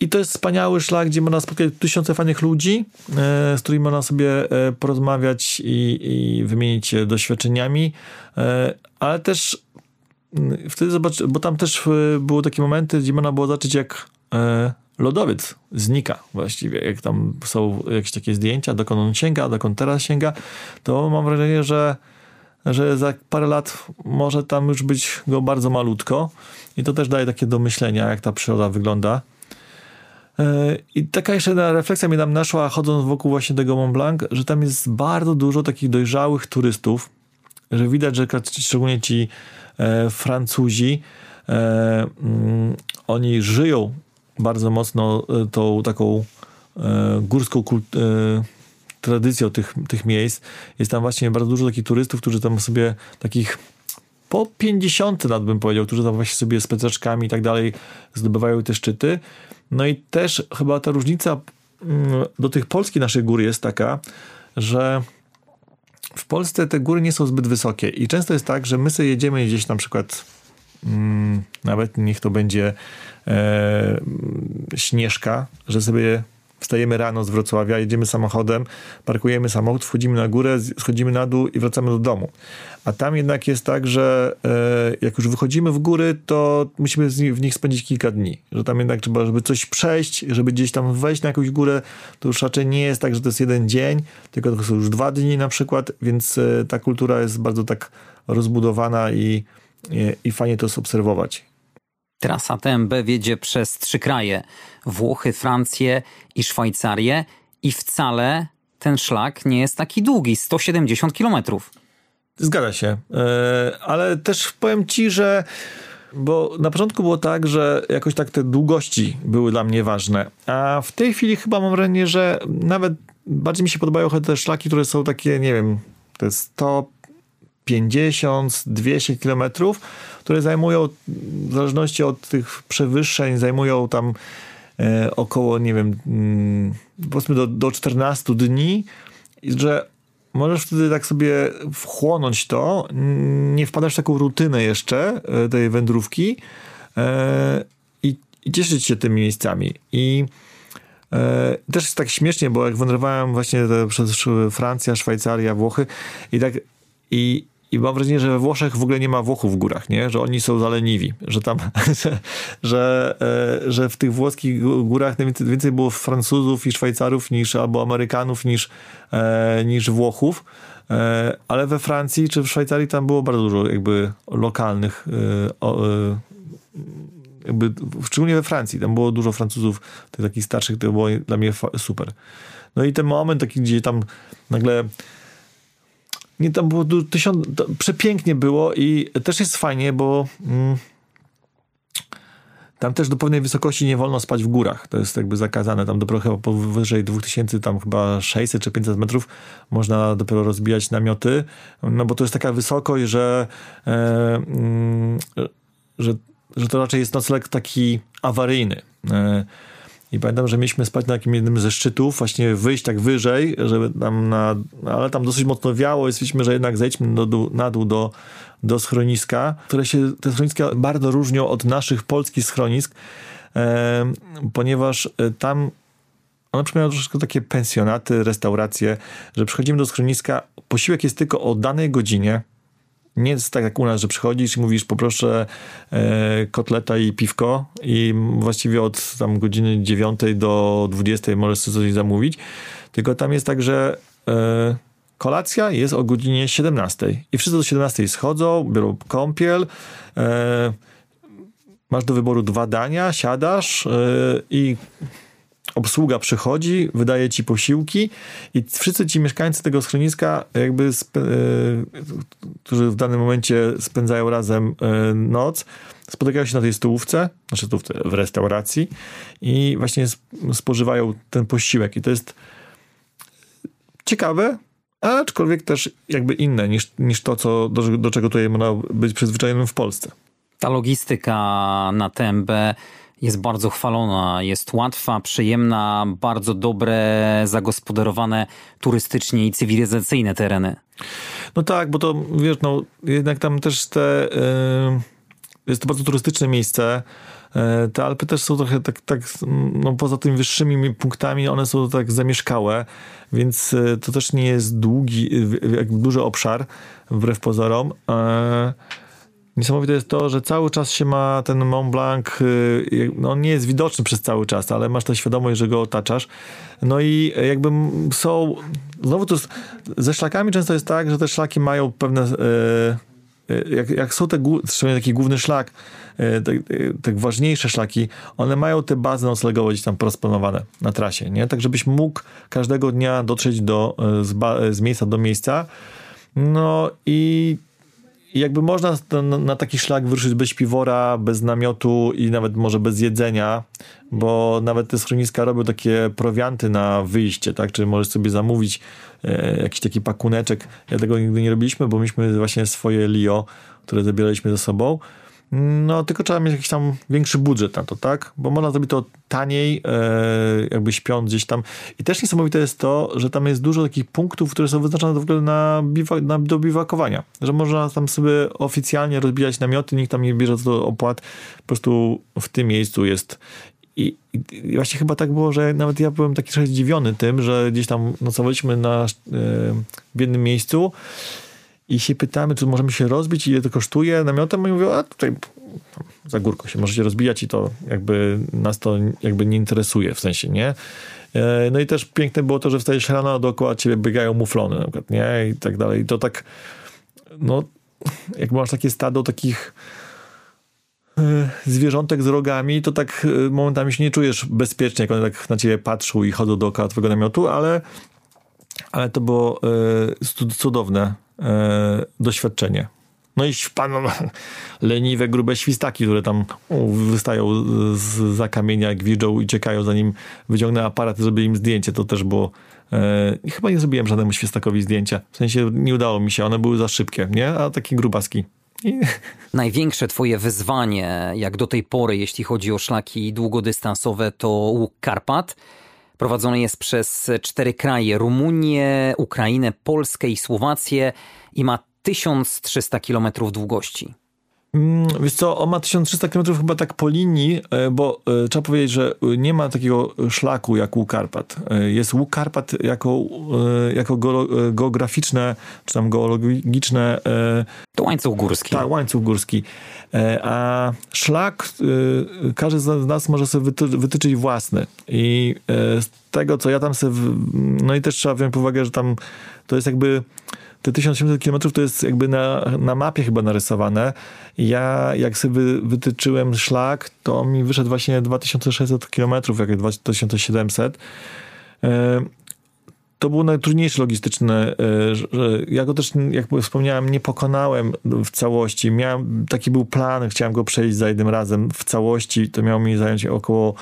I to jest wspaniały szlak, gdzie można spotkać tysiące fajnych ludzi, z którymi można sobie porozmawiać i, i wymienić doświadczeniami, ale też mm, wtedy zobacz, bo tam też były takie momenty, gdzie można było zobaczyć, jak e, lodowiec znika właściwie. Jak tam są jakieś takie zdjęcia, dokąd on sięga, dokąd teraz sięga, to mam wrażenie, że, że za parę lat może tam już być go bardzo malutko i to też daje takie do myślenia, jak ta przyroda wygląda. E, I taka jeszcze refleksja mi tam naszła, chodząc wokół właśnie tego Mont Blanc, że tam jest bardzo dużo takich dojrzałych turystów, że widać, że szczególnie ci e, Francuzi, e, mm, oni żyją bardzo mocno tą taką górską kult, e, tradycją tych, tych miejsc. Jest tam właśnie bardzo dużo takich turystów, którzy tam sobie takich po 50 lat bym powiedział, którzy tam właśnie sobie z plececzkami i tak dalej zdobywają te szczyty. No i też chyba ta różnica mm, do tych polskich naszych gór jest taka, że w Polsce te góry nie są zbyt wysokie i często jest tak, że my sobie jedziemy gdzieś na przykład mm, nawet niech to będzie e, Śnieżka, że sobie wstajemy rano z Wrocławia, jedziemy samochodem, parkujemy samochód, wchodzimy na górę, schodzimy na dół i wracamy do domu. A tam jednak jest tak, że e, jak już wychodzimy w góry, to musimy w nich spędzić kilka dni. Że tam jednak trzeba, żeby coś przejść, żeby gdzieś tam wejść na jakąś górę, to już raczej nie jest tak, że to jest jeden dzień, tylko to są już dwa dni na przykład, więc e, ta kultura jest bardzo tak rozbudowana i, i, i fajnie to obserwować.
Trasa TMB wiedzie przez trzy kraje: Włochy, Francję i Szwajcarię, i wcale ten szlak nie jest taki długi 170 kilometrów.
Zgadza się, e, ale też powiem ci, że bo na początku było tak, że jakoś tak te długości były dla mnie ważne, a w tej chwili chyba mam wrażenie, że nawet bardziej mi się podobają te szlaki, które są takie, nie wiem, jest 150, 200 kilometrów, które zajmują, w zależności od tych przewyższeń, zajmują tam e, około, nie wiem, mm, powiedzmy do, do 14 dni, że możesz wtedy tak sobie wchłonąć to, nie wpadasz w taką rutynę jeszcze e, tej wędrówki e, i, i cieszyć się tymi miejscami. I e, też jest tak śmiesznie, bo jak wędrowałem właśnie przez Francja, Szwajcaria, Włochy i tak i i mam wrażenie, że we Włoszech w ogóle nie ma Włochów w górach, nie? Że oni są zaleniwi, że tam, że, że, e, że w tych włoskich górach więcej, było Francuzów i Szwajcarów niż, albo Amerykanów niż, e, niż Włochów. E, ale we Francji czy w Szwajcarii tam było bardzo dużo jakby lokalnych jakby, szczególnie we Francji, tam było dużo Francuzów, tych takich starszych, to było dla mnie super. No i ten moment taki, gdzie tam nagle nie, tam było tysiąc, przepięknie było i też jest fajnie, bo mm, tam też do pewnej wysokości nie wolno spać w górach. To jest jakby zakazane. Tam dopiero chyba powyżej 2000, tam chyba 600 czy 500 metrów można dopiero rozbijać namioty, no bo to jest taka wysokość, że, e, mm, że, że to raczej jest nocleg taki awaryjny. E, i pamiętam, że mieliśmy spać na takim jednym ze szczytów, właśnie wyjść tak wyżej, żeby tam na, ale tam dosyć mocno wiało i stwierdziliśmy, że jednak zejdźmy do, na dół do, do schroniska, które się, te schroniska bardzo różnią od naszych polskich schronisk, e, ponieważ tam one przypominają troszeczkę takie pensjonaty, restauracje, że przychodzimy do schroniska, posiłek jest tylko o danej godzinie, nie jest tak jak u nas, że przychodzisz i mówisz poproszę e, kotleta i piwko i właściwie od tam godziny 9 do 20 możesz sobie coś zamówić, tylko tam jest tak, że e, kolacja jest o godzinie 17 i wszyscy do 17 schodzą, biorą kąpiel, e, masz do wyboru dwa dania, siadasz e, i obsługa przychodzi, wydaje ci posiłki i wszyscy ci mieszkańcy tego schroniska, jakby, e, którzy w danym momencie spędzają razem e, noc, spotykają się na tej stołówce, znaczy stołówce w restauracji i właśnie spożywają ten posiłek i to jest ciekawe, aczkolwiek też jakby inne niż, niż to, co, do, do czego tutaj można być przyzwyczajonym w Polsce.
Ta logistyka na TMB jest bardzo chwalona, jest łatwa, przyjemna, bardzo dobre, zagospodarowane turystycznie i cywilizacyjne tereny.
No tak, bo to wiesz, no jednak tam też te. Yy, jest to bardzo turystyczne miejsce. E, te Alpy też są trochę tak, tak no poza tymi wyższymi punktami, one są tak zamieszkałe, więc e, to też nie jest długi, duży obszar, wbrew pozorom. Niesamowite jest to, że cały czas się ma ten Mont Blanc, y, no on nie jest widoczny przez cały czas, ale masz tę świadomość, że go otaczasz. No i jakby są, znowu to ze szlakami często jest tak, że te szlaki mają pewne, y, y, jak, jak są te, szczególnie taki główny szlak, te, te, ważniejsze szlaki, one mają te bazy noclegowe gdzieś tam rozplanowane na trasie, nie? Tak, żebyś mógł każdego dnia dotrzeć do, z, z miejsca do miejsca. No i i jakby można na, na, taki szlak wyruszyć bez piwora, bez namiotu i nawet może bez jedzenia, bo nawet te schroniska robią takie prowianty na wyjście, tak? Czyli możesz sobie zamówić e, jakiś taki pakuneczek. Ja tego nigdy nie robiliśmy, bo mieliśmy właśnie swoje Lio, które zabieraliśmy ze sobą. No, tylko trzeba mieć jakiś tam większy budżet na to, tak? Bo można zrobić to taniej, e, jakby śpiąc gdzieś tam. I też niesamowite jest to, że tam jest dużo takich punktów, które są wyznaczone w ogóle na, biwa, na do biwakowania. Że można tam sobie oficjalnie rozbijać namioty, nikt tam nie bierze to opłat. Po prostu w tym miejscu jest i, I, właśnie chyba tak było, że nawet ja byłem taki trochę zdziwiony tym, że gdzieś tam nocowaliśmy na, e, w jednym miejscu i się pytamy, czy możemy się rozbić, ile to kosztuje namiotem, i mówią, a tutaj za górką się możecie rozbijać i to jakby nas to jakby nie interesuje, w sensie, nie? E, no i też piękne było to, że wstajesz rano, a dookoła ciebie biegają muflony na przykład, nie? I tak dalej. I to tak, no, jak masz takie stado takich e, zwierzątek z rogami, to tak e, momentami się nie czujesz bezpiecznie, jak one tak na ciebie patrzą i chodzą dookoła twojego namiotu, ale, ale to było cudowne doświadczenie. No i wpadną leniwe, grube świstaki, które tam wystają z, za kamienia, widzą i czekają zanim wyciągnę aparat, żeby im zdjęcie. To też było... E, chyba nie zrobiłem żadnemu świstakowi zdjęcia. W sensie nie udało mi się, one były za szybkie, nie? A takie grubaski. I...
Największe twoje wyzwanie, jak do tej pory, jeśli chodzi o szlaki długodystansowe, to łuk Karpat. Prowadzony jest przez cztery kraje: Rumunię, Ukrainę, Polskę i Słowację i ma 1300 km długości.
Mm, wiesz co, on ma 1300 km chyba tak po linii, e, bo e, trzeba powiedzieć, że nie ma takiego szlaku jak łuk Karpat. E, jest łuk Karpat jako, jako geograficzne, czy tam geologiczne...
To łańcuch górski.
Tak, łańcuch górski. A szlak każdy z nas może sobie wytyczyć własny. I z tego, co ja tam sobie... No i też trzeba wziąć pod uwagę, że tam to jest jakby te 1800 km to jest jakby na, na mapie chyba narysowane. Ja jak sobie wytyczyłem szlak, to mi wyszedł właśnie 2600 km, jak 2700. E, to było najtrudniejsze logistyczne. E, ja go też, jak wspomniałem, nie pokonałem w całości. Miałem, taki był plan, chciałem go przejść za jednym razem w całości. To miało mi zająć około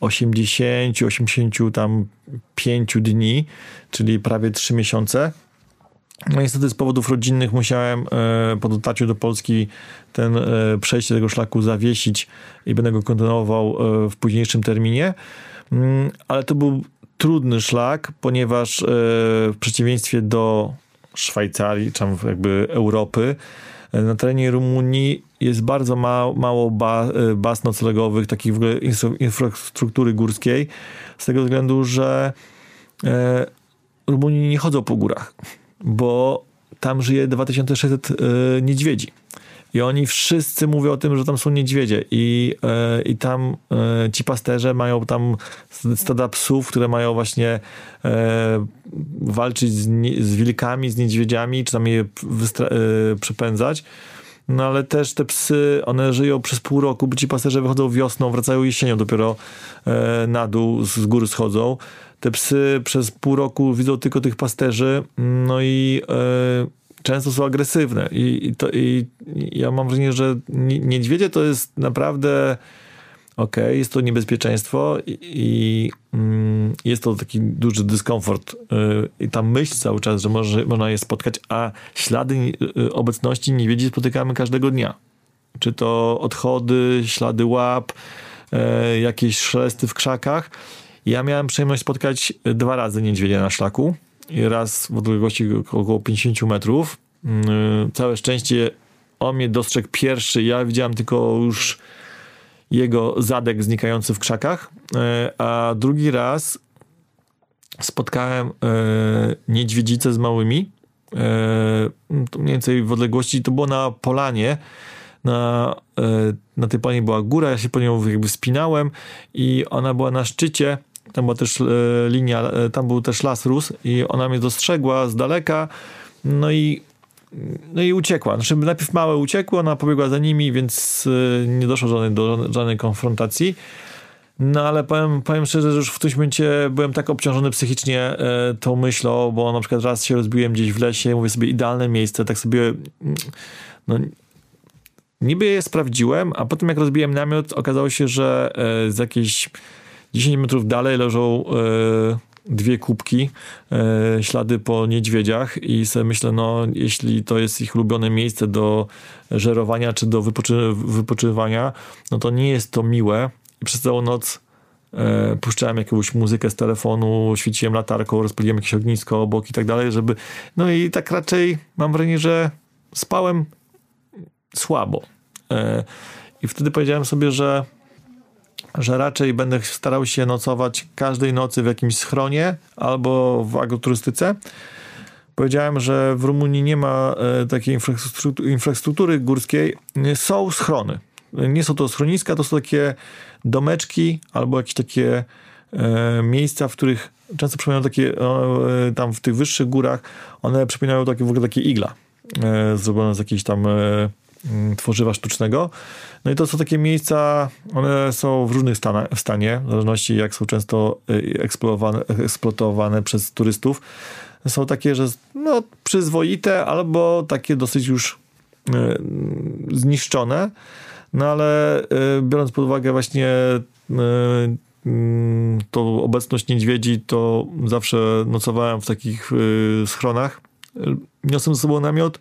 80, 85 tam 5 dni, czyli prawie 3 miesiące. No niestety z powodów rodzinnych musiałem e, po dotarciu do Polski ten e, przejście tego szlaku zawiesić i będę go kontynuował e, w późniejszym terminie. Mm, ale to był trudny szlak, ponieważ w przeciwieństwie do Szwajcarii, czy jakby Europy, na terenie Rumunii jest bardzo mało, mało ba, baz noclegowych, takich w ogóle infrastruktury górskiej, z tego względu, że Rumuni nie chodzą po górach bo tam żyje 2600 y, niedźwiedzi. I oni wszyscy mówią o tym, że tam są niedźwiedzie i, y, i tam y, ci pasterze mają tam stada psów, które mają właśnie walczyć z, z wilkami, z niedźwiedziami, czy tam je przepędzać. No ale też te psy, one żyją przez pół roku, bo ci pasterze wychodzą wiosną, wracają jesienią, dopiero na dół z góry schodzą te psy przez pół roku widzą tylko tych pasterzy, no i e, często są agresywne. I, i, to, I ja mam wrażenie, że niedźwiedzie to jest naprawdę okej, okay, jest to niebezpieczeństwo i, i mm, jest to taki duży dyskomfort y, i ta myśl cały czas, że może, można je spotkać, a ślady y, obecności niedźwiedzi spotykamy każdego dnia. Czy to odchody, ślady łap, jakieś szelesty w krzakach ja miałem przyjemność spotkać dwa razy niedźwiedzia na szlaku. Raz w odległości około 50 metrów. Mm, całe szczęście on mnie dostrzegł pierwszy. Ja widziałem tylko już jego zadek znikający w krzakach. E, a drugi raz spotkałem e, niedźwiedzicę z małymi. E, mniej więcej w odległości, to było na polanie na, na tej pani była góra, ja się po nią jakby wspinałem i ona była na szczycie, tam była też linia, tam był też las rósł i ona mnie dostrzegła z daleka, no i no i uciekła. Znaczy, najpierw małe uciekło, ona pobiegła za nimi, więc nie doszło żadnej, do żadnej konfrontacji. No ale powiem, powiem szczerze, że już w którymś momencie byłem tak obciążony psychicznie e, tą myślą, bo na przykład raz się rozbiłem gdzieś w lesie, mówię sobie idealne miejsce, tak sobie no, niby je sprawdziłem, a potem jak rozbiłem namiot, okazało się, że e, z jakieś 10 metrów dalej leżą e, dwie kubki, e, ślady po niedźwiedziach i sobie myślę, no jeśli to jest ich ulubione miejsce do żerowania czy do wypoczy wypoczywania, no to nie jest to miłe, i przez całą noc e, puszczałem jakąś muzykę z telefonu, świeciłem latarką, rozpaliłem jakieś ognisko obok i tak dalej, żeby... No i tak raczej mam wrażenie, że spałem słabo. E, I wtedy powiedziałem sobie, że że raczej będę starał się nocować każdej nocy w jakimś schronie albo w agroturystyce. Powiedziałem, że w Rumunii nie ma e, takiej infrastruktury, górskiej. Są schrony. Nie są to schroniska, to są takie domeczki albo jakieś takie e, miejsca, w których często przypominają takie, e, tam w tych wyższych górach, one przypominają takie w ogóle takie igla zrobione z jakiejś tam tworzywa sztucznego. No i to są takie miejsca, one są w różnych stanie, w stanie, w zależności jak są często e, eksploatowane, przez turystów. Są takie, że no, przyzwoite albo takie dosyć już e, zniszczone. No ale y, biorąc pod uwagę właśnie y, mm, tą obecność niedźwiedzi, to zawsze nocowałem w takich y, schronach. Niosłem ze sobą namiot,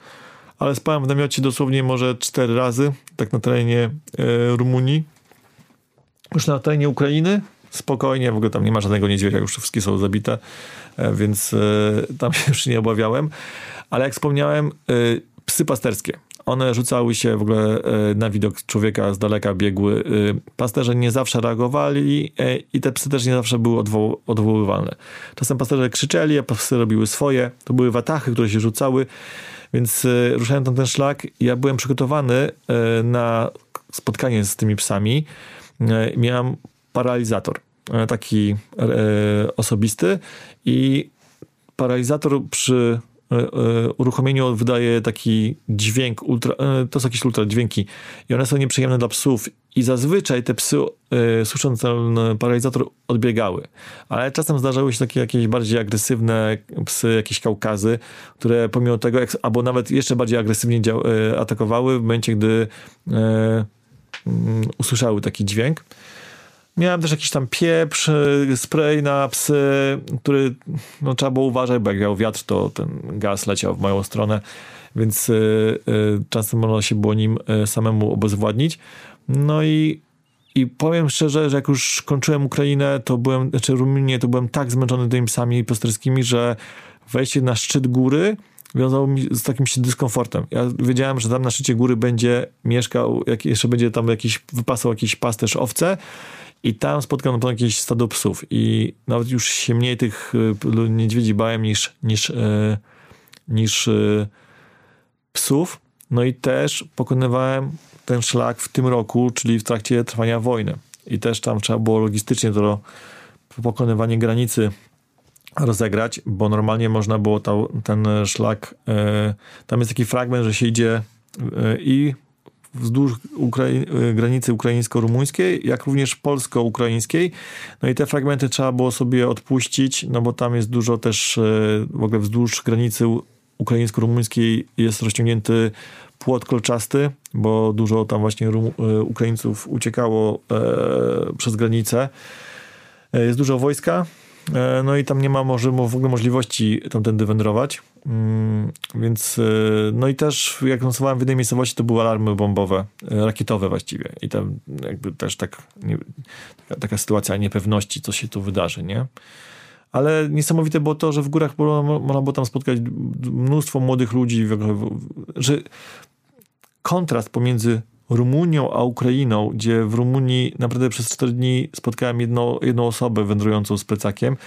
ale spałem w namiocie dosłownie może cztery razy, tak na terenie Rumunii. Już na terenie Ukrainy spokojnie, w ogóle tam nie ma żadnego niedźwiedzia, już wszystkie są zabite, e, więc tam się już nie obawiałem. Ale jak wspomniałem, psy pasterskie. One rzucały się w ogóle e, na widok człowieka z daleka, biegły. E, pasterze nie zawsze reagowali e, i te psy też nie zawsze były odwo odwoływalne. Czasem pasterze krzyczeli, a psy robiły swoje. To były watachy, które się rzucały, więc ruszając na ten szlak, ja byłem przygotowany na spotkanie z tymi psami. Miałem paralizator, taki osobisty i paralizator przy E, e, uruchomieniu wydaje taki dźwięk, ultra, e, to są jakieś ultra dźwięki i one są nieprzyjemne dla psów i zazwyczaj te psy słysząc ten paralizator odbiegały, ale czasem zdarzały się takie jakieś bardziej agresywne psy, jakieś kaukazy, które pomimo tego, albo nawet jeszcze bardziej agresywnie atakowały w momencie, gdy mm, usłyszały taki dźwięk. Miałem też jakiś tam pieprz, y, spray na psy, który no, trzeba było uważać, bo jak miał wiatr, to ten gaz leciał w moją stronę, więc y, y, czasem można się było nim y, samemu obezwładnić. No i, i powiem szczerze, że jak już kończyłem Ukrainę, to byłem, znaczy Rumunię, to byłem tak zmęczony tymi psami posterskimi, że wejście na szczyt góry wiązało mi z takim się dyskomfortem. Ja wiedziałem, że tam na szczycie góry będzie mieszkał, jak jeszcze będzie tam jakiś, wypasał jakiś pasterz owce i tam spotkano tam jakieś stado psów i nawet już się mniej tych y, niedźwiedzi bałem niż, niż, y, niż y, psów. No i też pokonywałem ten szlak w tym roku, czyli w trakcie trwania wojny. I też tam trzeba było logistycznie to pokonywanie granicy rozegrać, bo normalnie można było to, ten szlak, tam jest taki fragment, że się idzie i wzdłuż Ukrai granicy ukraińsko-rumuńskiej, jak również polsko-ukraińskiej. No i te fragmenty trzeba było sobie odpuścić, no bo tam jest dużo też e, w ogóle wzdłuż granicy ukraińsko-rumuńskiej jest rozciągnięty płot kolczasty, bo dużo tam właśnie Rum e, Ukraińców uciekało e, przez granicę. E, jest dużo wojska, no i tam nie ma może w ogóle możliwości tamtędy wędrować. Mm, więc, e, no i też jak nocowałem w jednej miejscowości, to były alarmy bombowe, e, rakietowe właściwie. I tam jakby też tak, nie, taka, taka sytuacja niepewności, co się tu wydarzy, nie? Ale niesamowite było to, że w górach można było tam spotkać mnóstwo młodych ludzi, że kontrast pomiędzy Rumunią a Ukrainą, gdzie w Rumunii naprawdę przez 4 dni spotkałem jedno, jedną osobę wędrującą z plecakiem.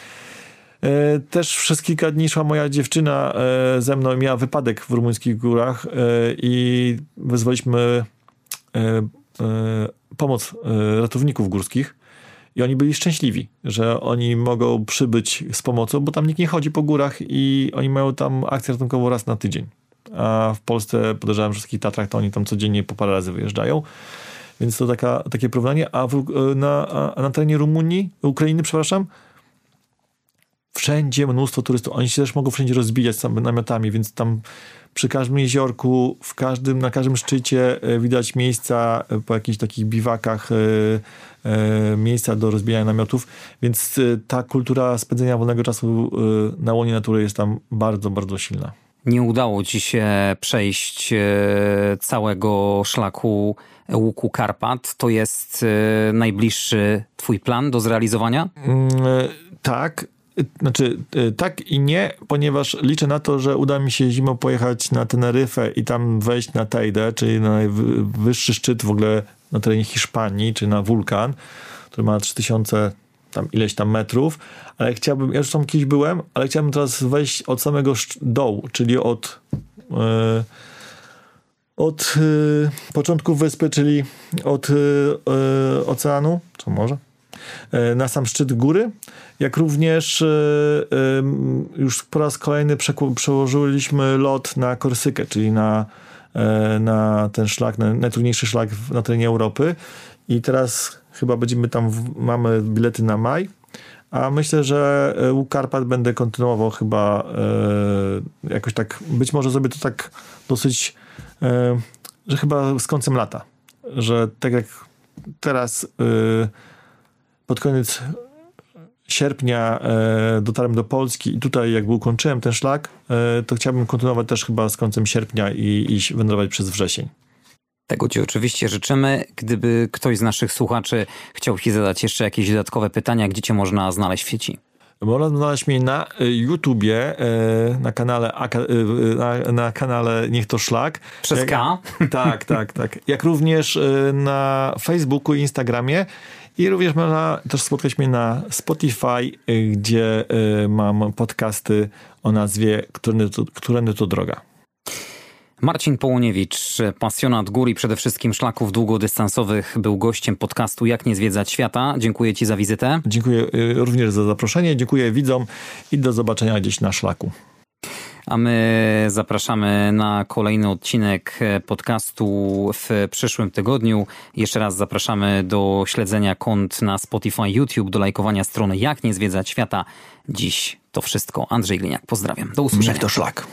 E, też przez kilka dni szła moja dziewczyna e, ze mną miała wypadek w rumuńskich górach e, i wezwaliśmy pomoc ratowników górskich i oni byli szczęśliwi, że oni mogą przybyć z pomocą, bo tam nikt nie chodzi po górach i oni mają tam akcję ratunkową raz na tydzień. A w Polsce podejrzewam, wszystkich Tatrach to oni tam codziennie po parę razy wyjeżdżają. Więc to taka, takie porównanie. A, w, na, na terenie Rumunii, Ukrainy, przepraszam, wszędzie mnóstwo turystów. Oni się też mogą wszędzie rozbijać z namiotami, więc tam przy każdym jeziorku, w każdym, na każdym szczycie e, widać miejsca e, po jakichś takich biwakach, e, miejsca do rozbijania namiotów, więc ta kultura spędzenia wolnego czasu na łonie natury jest tam bardzo, bardzo silna.
Nie udało ci się przejść całego szlaku łuku Karpat. To jest najbliższy twój plan do zrealizowania?
Mm, tak, znaczy, y, tak i nie, ponieważ liczę na to, że uda mi się zimą pojechać na Teneryfę i tam wejść na Teide, czyli na najwyższy szczyt w ogóle na terenie Hiszpanii, czy na wulkan, który ma 3000 tam ileś tam metrów, ale chciałbym, ja już tam kiedyś byłem, ale chciałbym teraz wejść od samego dołu, czyli od yy, od yy, początku wyspy, czyli od yy, oceanu, co może? E, na sam szczyt góry, jak również e, już po raz kolejny przełożyliśmy lot na Korsykę, czyli na, e, na ten szlak, na najtrudniejszy szlak na terenie Europy. I teraz chyba będziemy tam, mamy bilety na maj, a myślę, że Karpat będę kontynuował chyba jakoś tak, być może zrobię to tak dosyć, że chyba z końcem lata, że tak jak teraz pod koniec sierpnia e, dotarłem do Polski i tutaj jakby ukończyłem ten szlak, e, to chciałbym kontynuować też chyba z końcem sierpnia i iść wędrować przez wrzesień.
Tego Ci oczywiście życzymy. Gdyby ktoś z naszych słuchaczy chciał Ci zadać jeszcze jakieś dodatkowe pytania, gdzie Cię można znaleźć w sieci?
Można znaleźć mnie na e, YouTubie, na kanale, na, na kanale Niech to Szlak.
Przez K?
Tak, tak, tak. Jak również na Facebooku i Instagramie. I również można też spotkać mnie na Spotify, y, gdzie y, mam podcasty o nazwie Którędy to, Którędy to droga.
Marcin Połoniewicz, pasjonat gór i przede wszystkim szlaków długodystansowych, był gościem podcastu Jak nie zwiedzać świata. Dziękuję Ci za wizytę.
Dziękuję y, również za zaproszenie, dziękuję widzom i do zobaczenia gdzieś na szlaku.
A my zapraszamy na kolejny odcinek podcastu w przyszłym tygodniu. Jeszcze raz zapraszamy do śledzenia kont na Spotify, YouTube, do lajkowania strony Jak nie zwiedzać świata. Dziś to wszystko. Andrzej Gliniak, pozdrawiam. Do usłyszenia.
Niech to szlak.